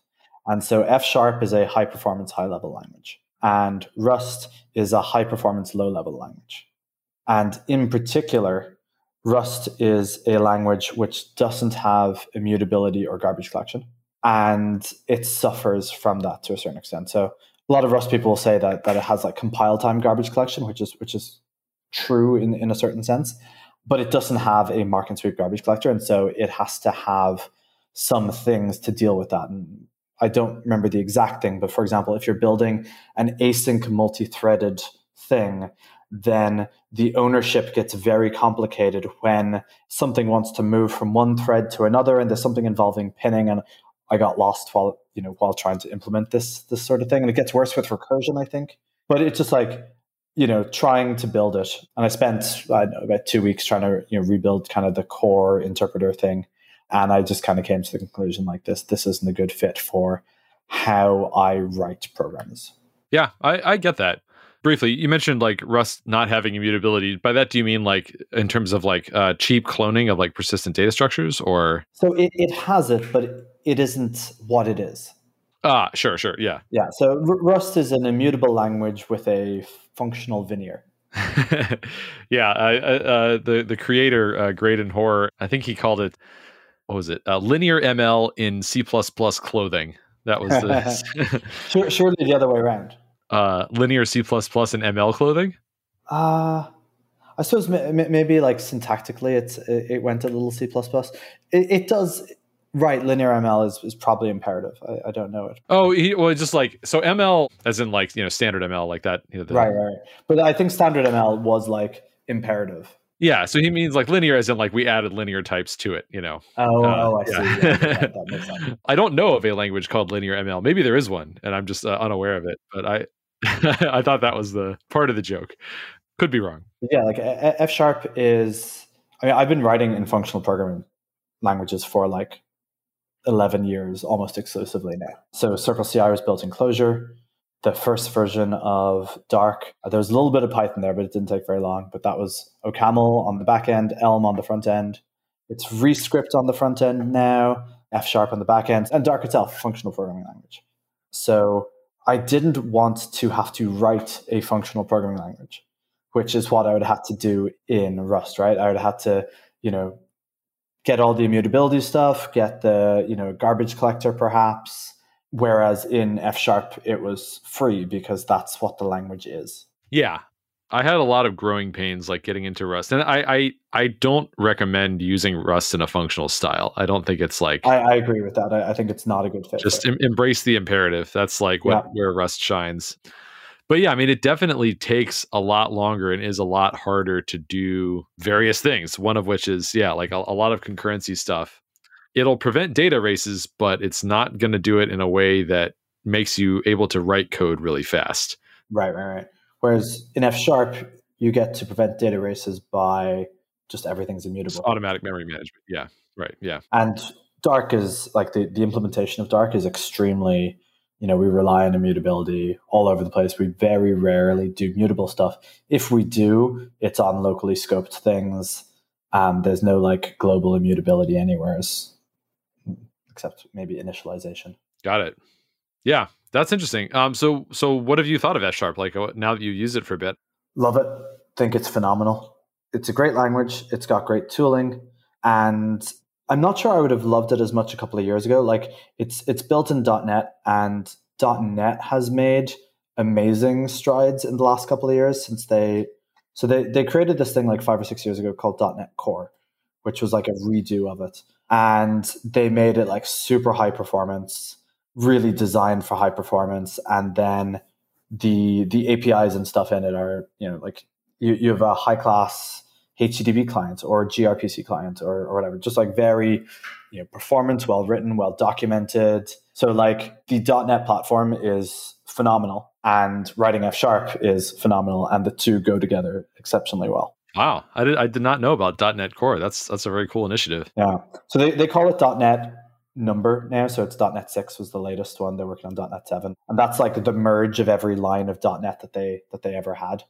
And so F sharp is a high performance, high level language, and Rust is a high performance, low level language. And in particular, Rust is a language which doesn't have immutability or garbage collection, and it suffers from that to a certain extent. So a lot of Rust people will say that that it has like compile time garbage collection, which is which is true in, in a certain sense, but it doesn't have a mark and sweep garbage collector, and so it has to have some things to deal with that. And I don't remember the exact thing, but for example, if you're building an async multi-threaded thing, then the ownership gets very complicated when something wants to move from one thread to another and there's something involving pinning and I got lost while you know while trying to implement this this sort of thing. And it gets worse with recursion I think. But it's just like you know trying to build it. And I spent I know, about 2 weeks trying to you know rebuild kind of the core interpreter thing. And I just kind of came to the conclusion like this this isn't a good fit for how I write programs yeah I, I get that briefly you mentioned like rust not having immutability. By that do you mean like in terms of like uh, cheap cloning of like persistent data structures or? So it, it has it but it isn't what it is. Ah sure sure yeah. Yeah so R- rust is an immutable language with a functional veneer. [laughs] Yeah uh, uh, the the creator uh, Graydon Hoare i think he called it what was it uh, linear ml in c++ clothing. That was the [laughs] surely the other way around uh, linear C++ and ML clothing? Uh, I suppose maybe like syntactically it's it went a little C++. It, it does right. Linear ML is, is probably imperative. I, I don't know it. Oh, he, well, just like so ML as in like you know standard ML like that. You know, the, right, right. But I think standard ML was like imperative. Yeah, so he means like linear, as in like we added linear types to it. You know. Oh, uh, oh I yeah. see. Yeah, that, that [laughs] I don't know of a language called linear ML. Maybe there is one, and I'm just uh, unaware of it. But I [laughs] I thought that was the part of the joke. Could be wrong. Yeah, like F sharp is. I mean, I've been writing in functional programming languages for like 11 years almost exclusively now. So CircleCI was built in Clojure. The first version of Dark, there was a little bit of Python there, but it didn't take very long. But that was OCaml on the back end, Elm on the front end. It's ReScript on the front end now, F sharp on the back end, and Dark itself, functional programming language. So I didn't want to have to write a functional programming language, which is what I would have to do in Rust, right? I would have to, you know, get all the immutability stuff, get the, you know, garbage collector perhaps. Whereas in F sharp, it was free because that's what the language is. Yeah. I had a lot of growing pains like getting into Rust, and I I, I don't recommend using Rust in a functional style. I don't think it's like I, I agree with that. I, I, think it's not a good fit. Just em- embrace the imperative. That's like what yeah. where Rust shines. But yeah, I mean, it definitely takes a lot longer and is a lot harder to do various things. One of which is yeah, like a, a lot of concurrency stuff. It'll prevent data races, but it's not going to do it in a way that makes you able to write code really fast. Right, right, right. Whereas in F sharp, you get to prevent data races by just everything's immutable. Just automatic memory management. Yeah. Right. Yeah. And Dark is like the, the implementation of Dark is extremely, you know, we rely on immutability all over the place. We very rarely do mutable stuff. If we do, it's on locally scoped things. Um, there's no like global immutability anywhere, except maybe initialization. Got it. Yeah, that's interesting. Um, so so what have you thought of F sharp? Like uh, now that you use it for a bit, love it. Think it's phenomenal. It's a great language. It's got great tooling, and I'm not sure I would have loved it as much a couple of years ago. Like it's it's built in .NET, and .NET has made amazing strides in the last couple of years since they so they they created this thing like five or six years ago called .NET Core, which was like a redo of it, and they made it like super high performance really designed for high performance and then the the apis and stuff in it are you know like you, you have a high class HTTP client or gRPC client or, or whatever. Just like very, you know, performance, well written, well documented. So like the .NET platform is phenomenal, and writing F sharp is phenomenal, and the two go together exceptionally well. Wow, I did I did not know about .NET Core. That's that's a very cool initiative. Yeah, so they, they call it .NET number now. So it's .NET six was the latest one. They're working on .NET seven, and that's like the merge of every line of .NET that they that they ever had.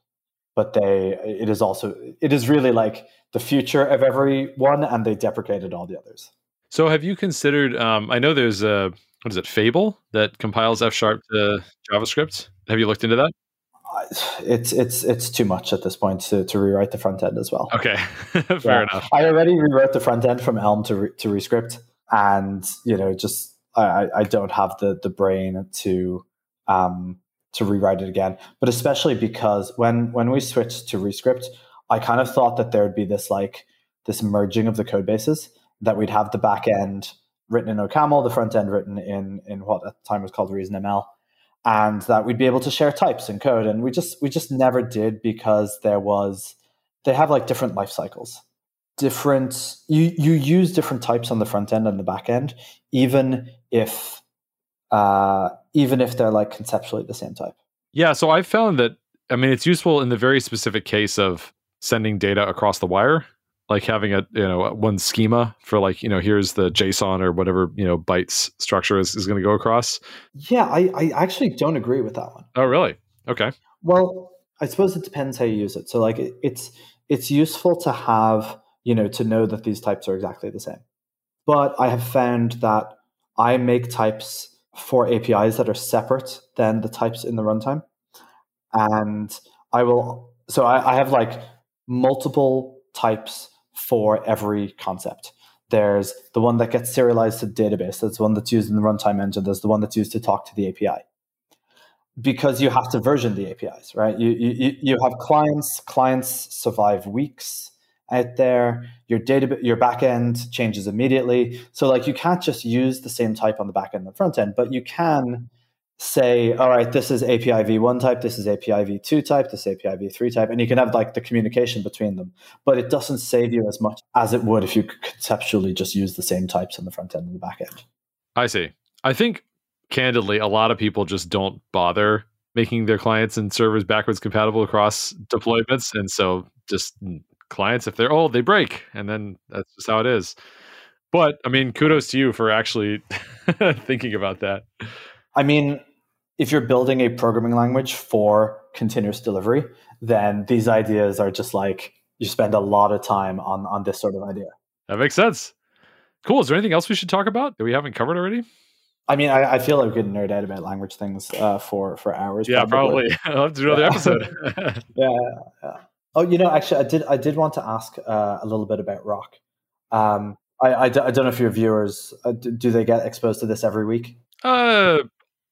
But they it is also it is really like the future of every one, and they deprecated all the others. So have you considered? Um, I know there's a what is it Fable that compiles F sharp to JavaScript. Have you looked into that? it's it's it's too much at this point to, to rewrite the front end as well. Okay, [laughs] fair yeah. enough. I already rewrote the front end from Elm to re, to ReScript, and you know, just I, I don't have the the brain to um to rewrite it again. But especially because when when we switched to ReScript, I kind of thought that there would be this like this merging of the code bases that we'd have the back end written in OCaml, the front end written in in what at the time was called ReasonML and that we'd be able to share types and code and we just we just never did because there was they have like different life cycles different you you use different types on the front end and the back end even if uh even if they're like conceptually the same type. Yeah so i found that i mean it's useful in the very specific case of sending data across the wire like having a you know one schema for like you know here's the json or whatever you know bytes structure is, is going to go across. Yeah I, I actually don't agree with that one. Oh really? Okay. Well i suppose it depends how you use it. So like it, it's it's useful to have you know to know that these types are exactly the same but i have found that i make types for apis that are separate than the types in the runtime and i will so I, I have like multiple types for every concept. There's the one that gets serialized to database. That's the one that's used in the runtime engine. There's the one that's used to talk to the API. Because you have to version the APIs, right? You, you, you have clients. Clients survive weeks out there. Your data, your backend changes immediately. So like you can't just use the same type on the back end and the front end, but you can say, all right, this is API v1 type, this is API v2 type, this is API v3 type, and you can have like the communication between them. But it doesn't save you as much as it would if you could conceptually just use the same types on the front end and the back end. I see. I think candidly, a lot of people just don't bother making their clients and servers backwards compatible across deployments. And so just clients, if they're old, they break. And then that's just how it is. But I mean, kudos to you for actually [laughs] thinking about that. I mean, if you're building a programming language for continuous delivery, then these ideas are just like you spend a lot of time on on this sort of idea. That makes sense. Cool. Is there anything else we should talk about that we haven't covered already? I mean, I, I feel like we could nerd out about language things uh, for for hours. Yeah, probably. probably. I'll have to do another episode. [laughs] yeah, yeah. Oh, you know, actually, I did I did want to ask uh, a little bit about Roc. Um, I, I, I, don't know if your viewers uh, do they get exposed to this every week? Uh,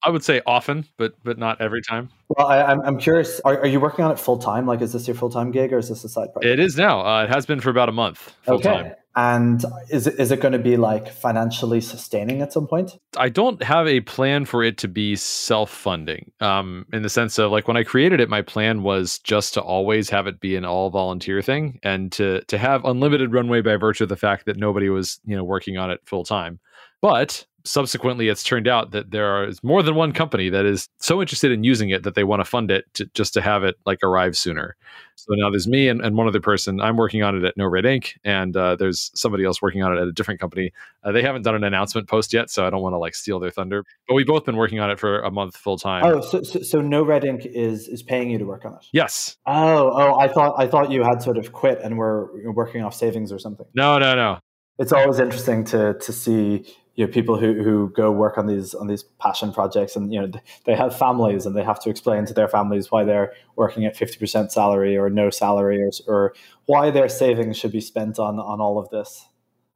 I would say often, but but not every time. Well, I, am I'm, I'm curious. Are, are you working on it full time? Like, is this your full time gig or is this a side project? It is now. Uh, it has been for about a month. Full time. And is it, is it going to be like financially sustaining at some point? I don't have a plan for it to be self funding. Um, in the sense of like when I created it, my plan was just to always have it be an all volunteer thing and to to have unlimited runway by virtue of the fact that nobody was you know working on it full time. But subsequently it's turned out that there is more than one company that is so interested in using it that they want to fund it to, just to have it like arrive sooner. So now there's me and, and one other person. I'm working on it at NoRedInk, and uh, there's somebody else working on it at a different company. Uh, they haven't done an announcement post yet so i don't want to like steal their thunder but we've both been working on it for a month full time oh so, so, so NoRedInk is is paying you to work on it? Yes. Oh oh i thought i thought you had sort of quit and were working off savings or something. No no no. It's always interesting to to see you know people who, who go work on these on these passion projects and you know they have families and they have to explain to their families why they're working at 50% salary or no salary or, or why their savings should be spent on on all of this.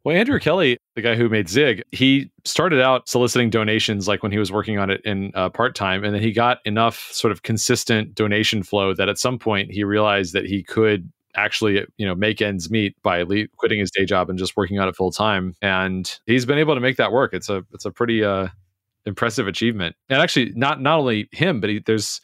Well, Andrew Kelley, the guy who made Zig, he started out soliciting donations like when he was working on it in uh, part time, and then he got enough sort of consistent donation flow that at some point he realized that he could actually you know make ends meet by le- quitting his day job and just working on it full time and he's been able to make that work it's a it's a pretty uh impressive achievement and actually not not only him but he, there's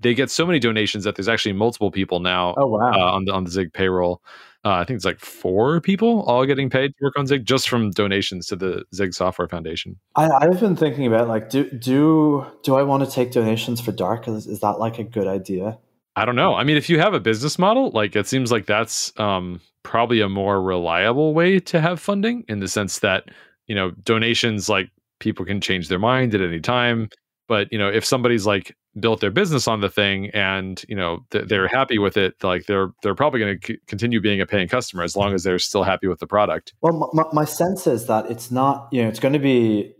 they get so many donations that there's actually multiple people now oh, wow. uh, on the on the zig payroll uh, I think it's like four people all getting paid to work on Zig just from donations to the Zig Software Foundation. I, I've been thinking about like, do do do I want to take donations for Dark? Is, is that like a good idea? I don't know. I mean, if you have a business model, like it seems like that's um, probably a more reliable way to have funding in the sense that you know donations like people can change their mind at any time. But you know, if somebody's like built their business on the thing and you know th- they're happy with it, like they're they're probably going to c- continue being a paying customer as long as they're still happy with the product. Well, my, my sense is that it's not. You know, it's going to be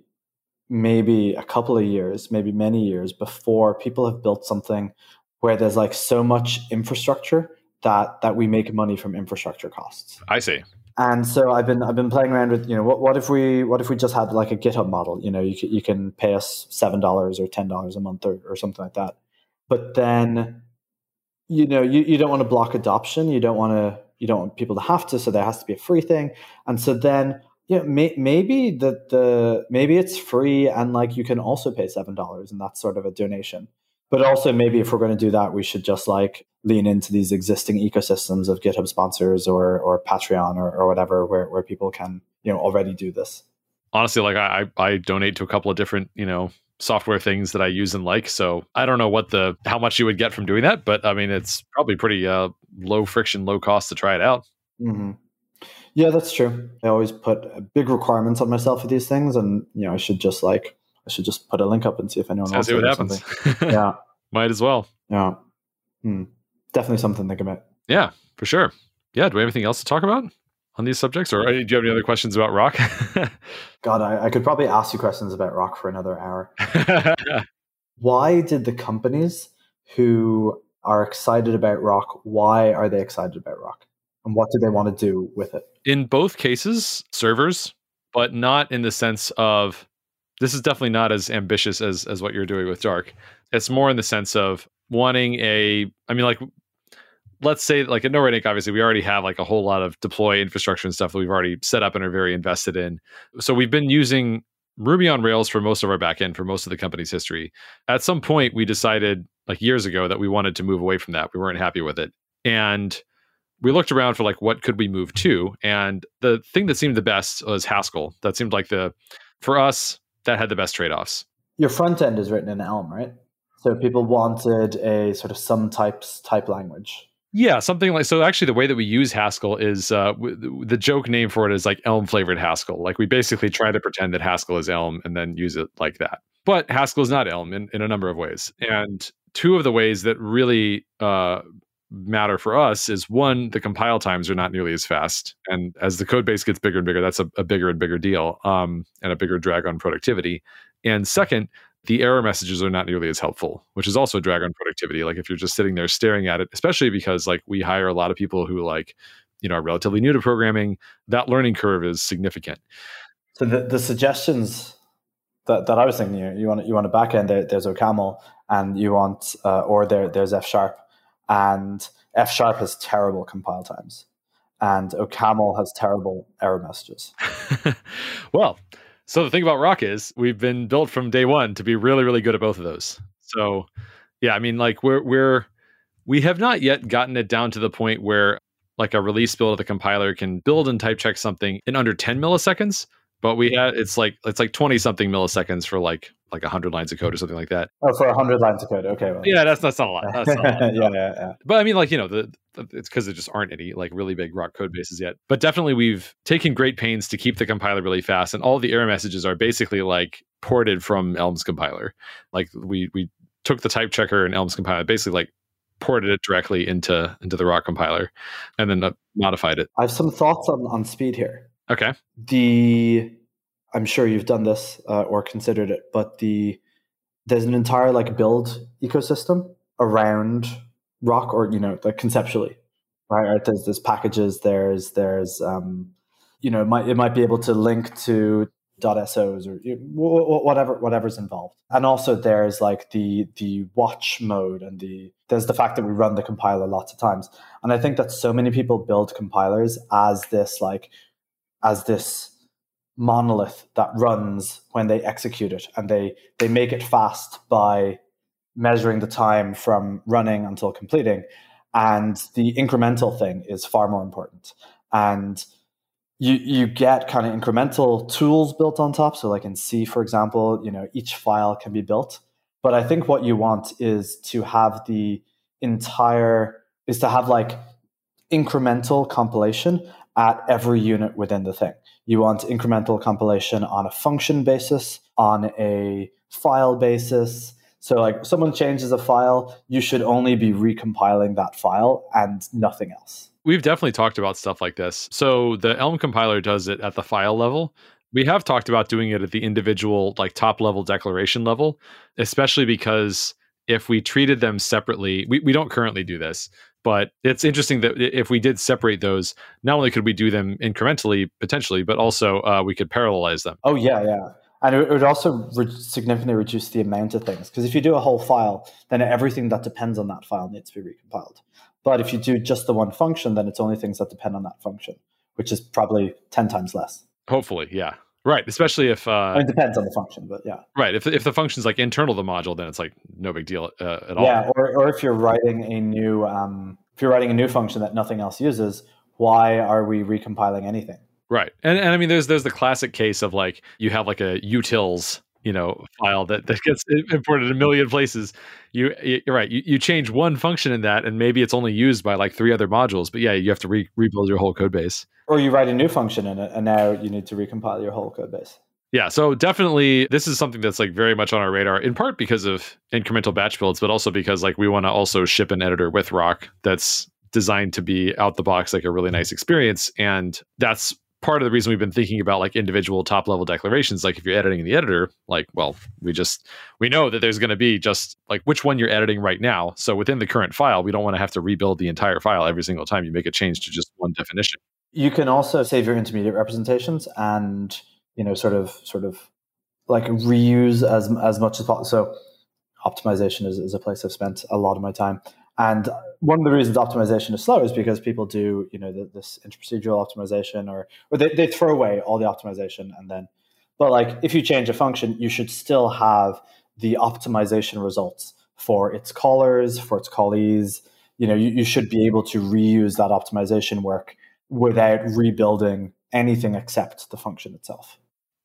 maybe a couple of years, maybe many years before people have built something where there's like so much infrastructure that that we make money from infrastructure costs. I see. And so I've been I've been playing around with you know what what if we what if we just had like a GitHub model? You know you can, you can pay us seven dollars or ten dollars a month or, or something like that, but then you know you, you don't want to block adoption. You don't want to you don't want people to have to so there has to be a free thing. And so then yeah may, maybe the the maybe it's free and like you can also pay seven dollars and that's sort of a donation but also maybe if we're going to do that we should just like lean into these existing ecosystems of github sponsors or or patreon or, or whatever where, where people can you know already do this. Honestly like I, I donate to a couple of different you know software things that i use and like so i don't know what the how much you would get from doing that but i mean it's probably pretty uh, low friction low cost to try it out. Mm-hmm. yeah that's true. I always put big requirements on myself for these things and you know i should just like I should just put a link up and see if anyone else. See what happens. [laughs] yeah, might as well. Yeah, hmm. definitely something to think about. Yeah, for sure. Yeah. Do we have anything else to talk about on these subjects, or uh, do you have any other questions about Roc? [laughs] God, I, I could probably ask you questions about Roc for another hour. [laughs] why did the companies who are excited about Roc? Why are they excited about Roc? And what do they want to do with it? In both cases, servers, but not in the sense of this is definitely not as ambitious as as what you're doing with Dark. It's more in the sense of wanting a. I mean, like let's say like at NoRedInk, obviously we already have like a whole lot of deploy infrastructure and stuff that we've already set up and are very invested in. So we've been using Ruby on Rails for most of our backend for most of the company's history. At some point, we decided like years ago that we wanted to move away from that. We weren't happy with it, and we looked around for like what could we move to. And the thing that seemed the best was Haskell. That seemed like the for us that had the best trade offs. Your front end is written in Elm, right? So people wanted a sort of some types type language. Yeah, something like so. Actually, the way that we use Haskell is uh, w- the joke name for it is like Elm flavored Haskell. Like we basically try to pretend that Haskell is Elm and then use it like that. But Haskell is not Elm in, in a number of ways. And two of the ways that really uh, matter for us is one, the compile times are not nearly as fast. And as the code base gets bigger and bigger, that's a, a bigger and bigger deal um, and a bigger drag on productivity. And second, the error messages are not nearly as helpful, which is also a drag on productivity. Like if you're just sitting there staring at it, especially because like we hire a lot of people who like, you know, are relatively new to programming, that learning curve is significant. So the, the suggestions that, that I was thinking, you, you want you want a backend, there, there's OCaml, and you want uh, or there there's F sharp, and F sharp has terrible compile times, and OCaml has terrible error messages. [laughs] well, so the thing about Roc is we've been built from day one to be really, really good at both of those. So yeah, I mean, like we're we're we have not yet gotten it down to the point where like a release build of the compiler can build and type check something in under 10 milliseconds but we had it's like it's like 20 something milliseconds for like like 100 lines of code or something like that. Oh for 100 lines of code okay well. yeah that's that's not a lot, that's not a lot. [laughs] yeah, yeah yeah. But i mean like you know the, the it's because there just aren't any like really big Roc code bases yet. But definitely we've taken great pains to keep the compiler really fast and all the error messages are basically like ported from elm's compiler. Like we we took the type checker and elm's compiler basically like ported it directly into into the Roc compiler and then uh, modified it. I have some thoughts on on speed here Okay. The I'm sure you've done this uh, or considered it, but the there's an entire like build ecosystem around Roc, or you know, like conceptually, right? right? There's there's packages. There's there's um, you know, it might it might be able to link to .sos or whatever whatever's involved. And also there's like the the watch mode and the there's the fact that we run the compiler lots of times. And I think that so many people build compilers as this like as this monolith that runs when they execute it and they they make it fast by measuring the time from running until completing and the incremental thing is far more important. And you you get kind of incremental tools built on top. So like in C, for example, you know, each file can be built. But I think what you want is to have the entire is to have like incremental compilation at every unit within the thing. You want incremental compilation on a function basis, on a file basis. So, like, someone changes a file, you should only be recompiling that file and nothing else. We've definitely talked about stuff like this. So, the Elm compiler does it at the file level. We have talked about doing it at the individual, like top level declaration level, especially because if we treated them separately, we, we don't currently do this, but it's interesting that if we did separate those, not only could we do them incrementally potentially, but also uh, we could parallelize them. Oh yeah, yeah, and it would also re- significantly reduce the amount of things because if you do a whole file, then everything that depends on that file needs to be recompiled. But if you do just the one function, then it's only things that depend on that function, which is probably ten times less. Hopefully, yeah. Right, especially if uh, I mean, it depends on the function, but yeah. Right, if if the function's like internal to the module, then it's like no big deal uh, at all. Yeah, or or if you're writing a new um, if you're writing a new function that nothing else uses, why are we recompiling anything? Right, and and I mean, there's there's the classic case of like you have like a utils you know file that, that gets imported a million places you you're right you, you change one function in that and maybe it's only used by like three other modules but yeah you have to re- rebuild your whole code base. Or you write a new function in it and now you need to recompile your whole code base. Yeah so definitely this is something that's like very much on our radar in part because of incremental batch builds but also because like we want to also ship an editor with Roc that's designed to be out the box like a really nice experience and that's part of the reason we've been thinking about like individual top level declarations like if you're editing in the editor like well we just we know that there's going to be just like which one you're editing right now. So within the current file we don't want to have to rebuild the entire file every single time you make a change to just one definition. You can also save your intermediate representations and you know sort of sort of like reuse as as much as possible so optimization is, is a place i've spent a lot of my time and one of the reasons optimization is slow is because people do, you know, the, this interprocedural optimization or, or they, they throw away all the optimization and then, but like if you change a function, you should still have the optimization results for its callers, for its callees. You know, you, you should be able to reuse that optimization work without rebuilding anything except the function itself.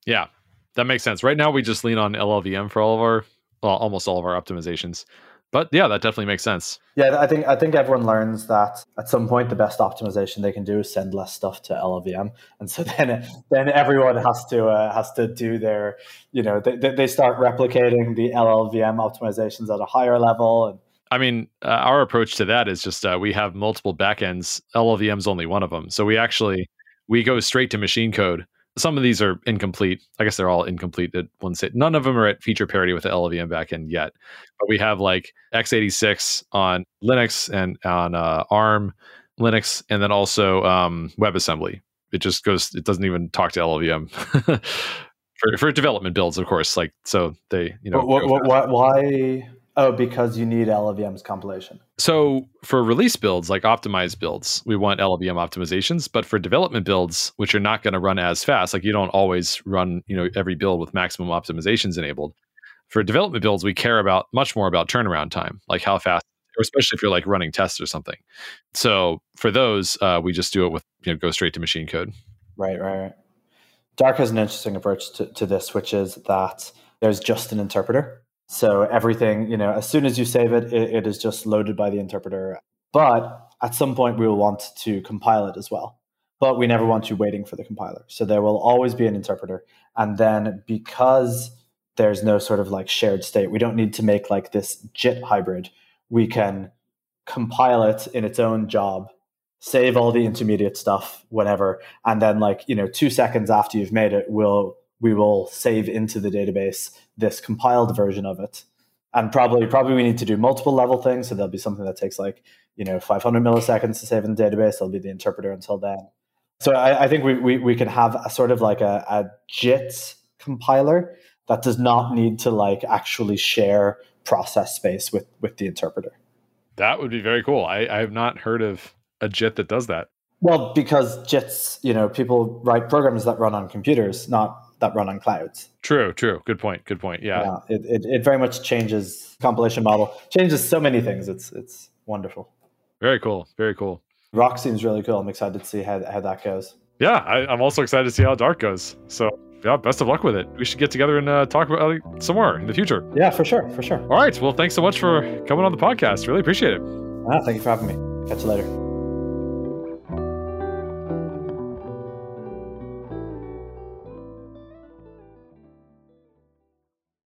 Yeah, that makes sense. Right now, we just lean on LLVM for all of our, well, almost all of our optimizations but yeah, that definitely makes sense. Yeah, I think I think everyone learns that at some point the best optimization they can do is send less stuff to LLVM, and so [laughs] then then everyone has to uh, has to do their you know they they start replicating the LLVM optimizations at a higher level and. I mean, uh, our approach to that is just uh, we have multiple backends. LLVM is only one of them, so we actually we go straight to machine code some of these are incomplete. I guess they're all incomplete at one state. None of them are at feature parity with the LLVM backend yet. But we have like x86 on Linux and on uh, ARM Linux, and then also um, WebAssembly. It just goes. It doesn't even talk to LLVM. [laughs] for, for development builds, of course, like so they, you know, what, what, what, why Oh, because you need LLVM's compilation. So for release builds, like optimized builds, we want LLVM optimizations. But for development builds, which are not going to run as fast, like you don't always run, you know, every build with maximum optimizations enabled. For development builds, we care about much more about turnaround time, like how fast, or especially if you're like running tests or something. So for those, uh, we just do it with, you know, go straight to machine code. Right, right, right. Dark has an interesting approach to, to this, which is that there's just an interpreter so everything, you know, as soon as you save it, it, it is just loaded by the interpreter. But at some point, we will want to compile it as well. But we never want you waiting for the compiler. So there will always be an interpreter. And then because there's no sort of like shared state, we don't need to make like this JIT hybrid. We can compile it in its own job, save all the intermediate stuff, whatever. And then like, you know, two seconds after you've made it, we'll we will save into the database this compiled version of it. And probably probably we need to do multiple level things. So there'll be something that takes like, you know, 500 milliseconds to save in the database. There'll be the interpreter until then. So I, I think we, we, we can have a sort of like a, a JIT compiler that does not need to like actually share process space with, with the interpreter. That would be very cool. I, I have not heard of a JIT that does that. Well, because JITs, you know, people write programs that run on computers, not that run on clouds. True, true. Good point. Good point. Yeah. yeah it, it, it very much changes compilation model, changes so many things. It's it's wonderful. Very cool. Very cool. Roc seems really cool. I'm excited to see how, how that goes. Yeah, I, I'm also excited to see how Dark goes. So yeah, best of luck with it. We should get together and uh, talk about it some more in the future. Yeah, for sure, for sure. All right. Well, thanks so much for coming on the podcast. Really appreciate it. Ah, thank you for having me. Catch you later.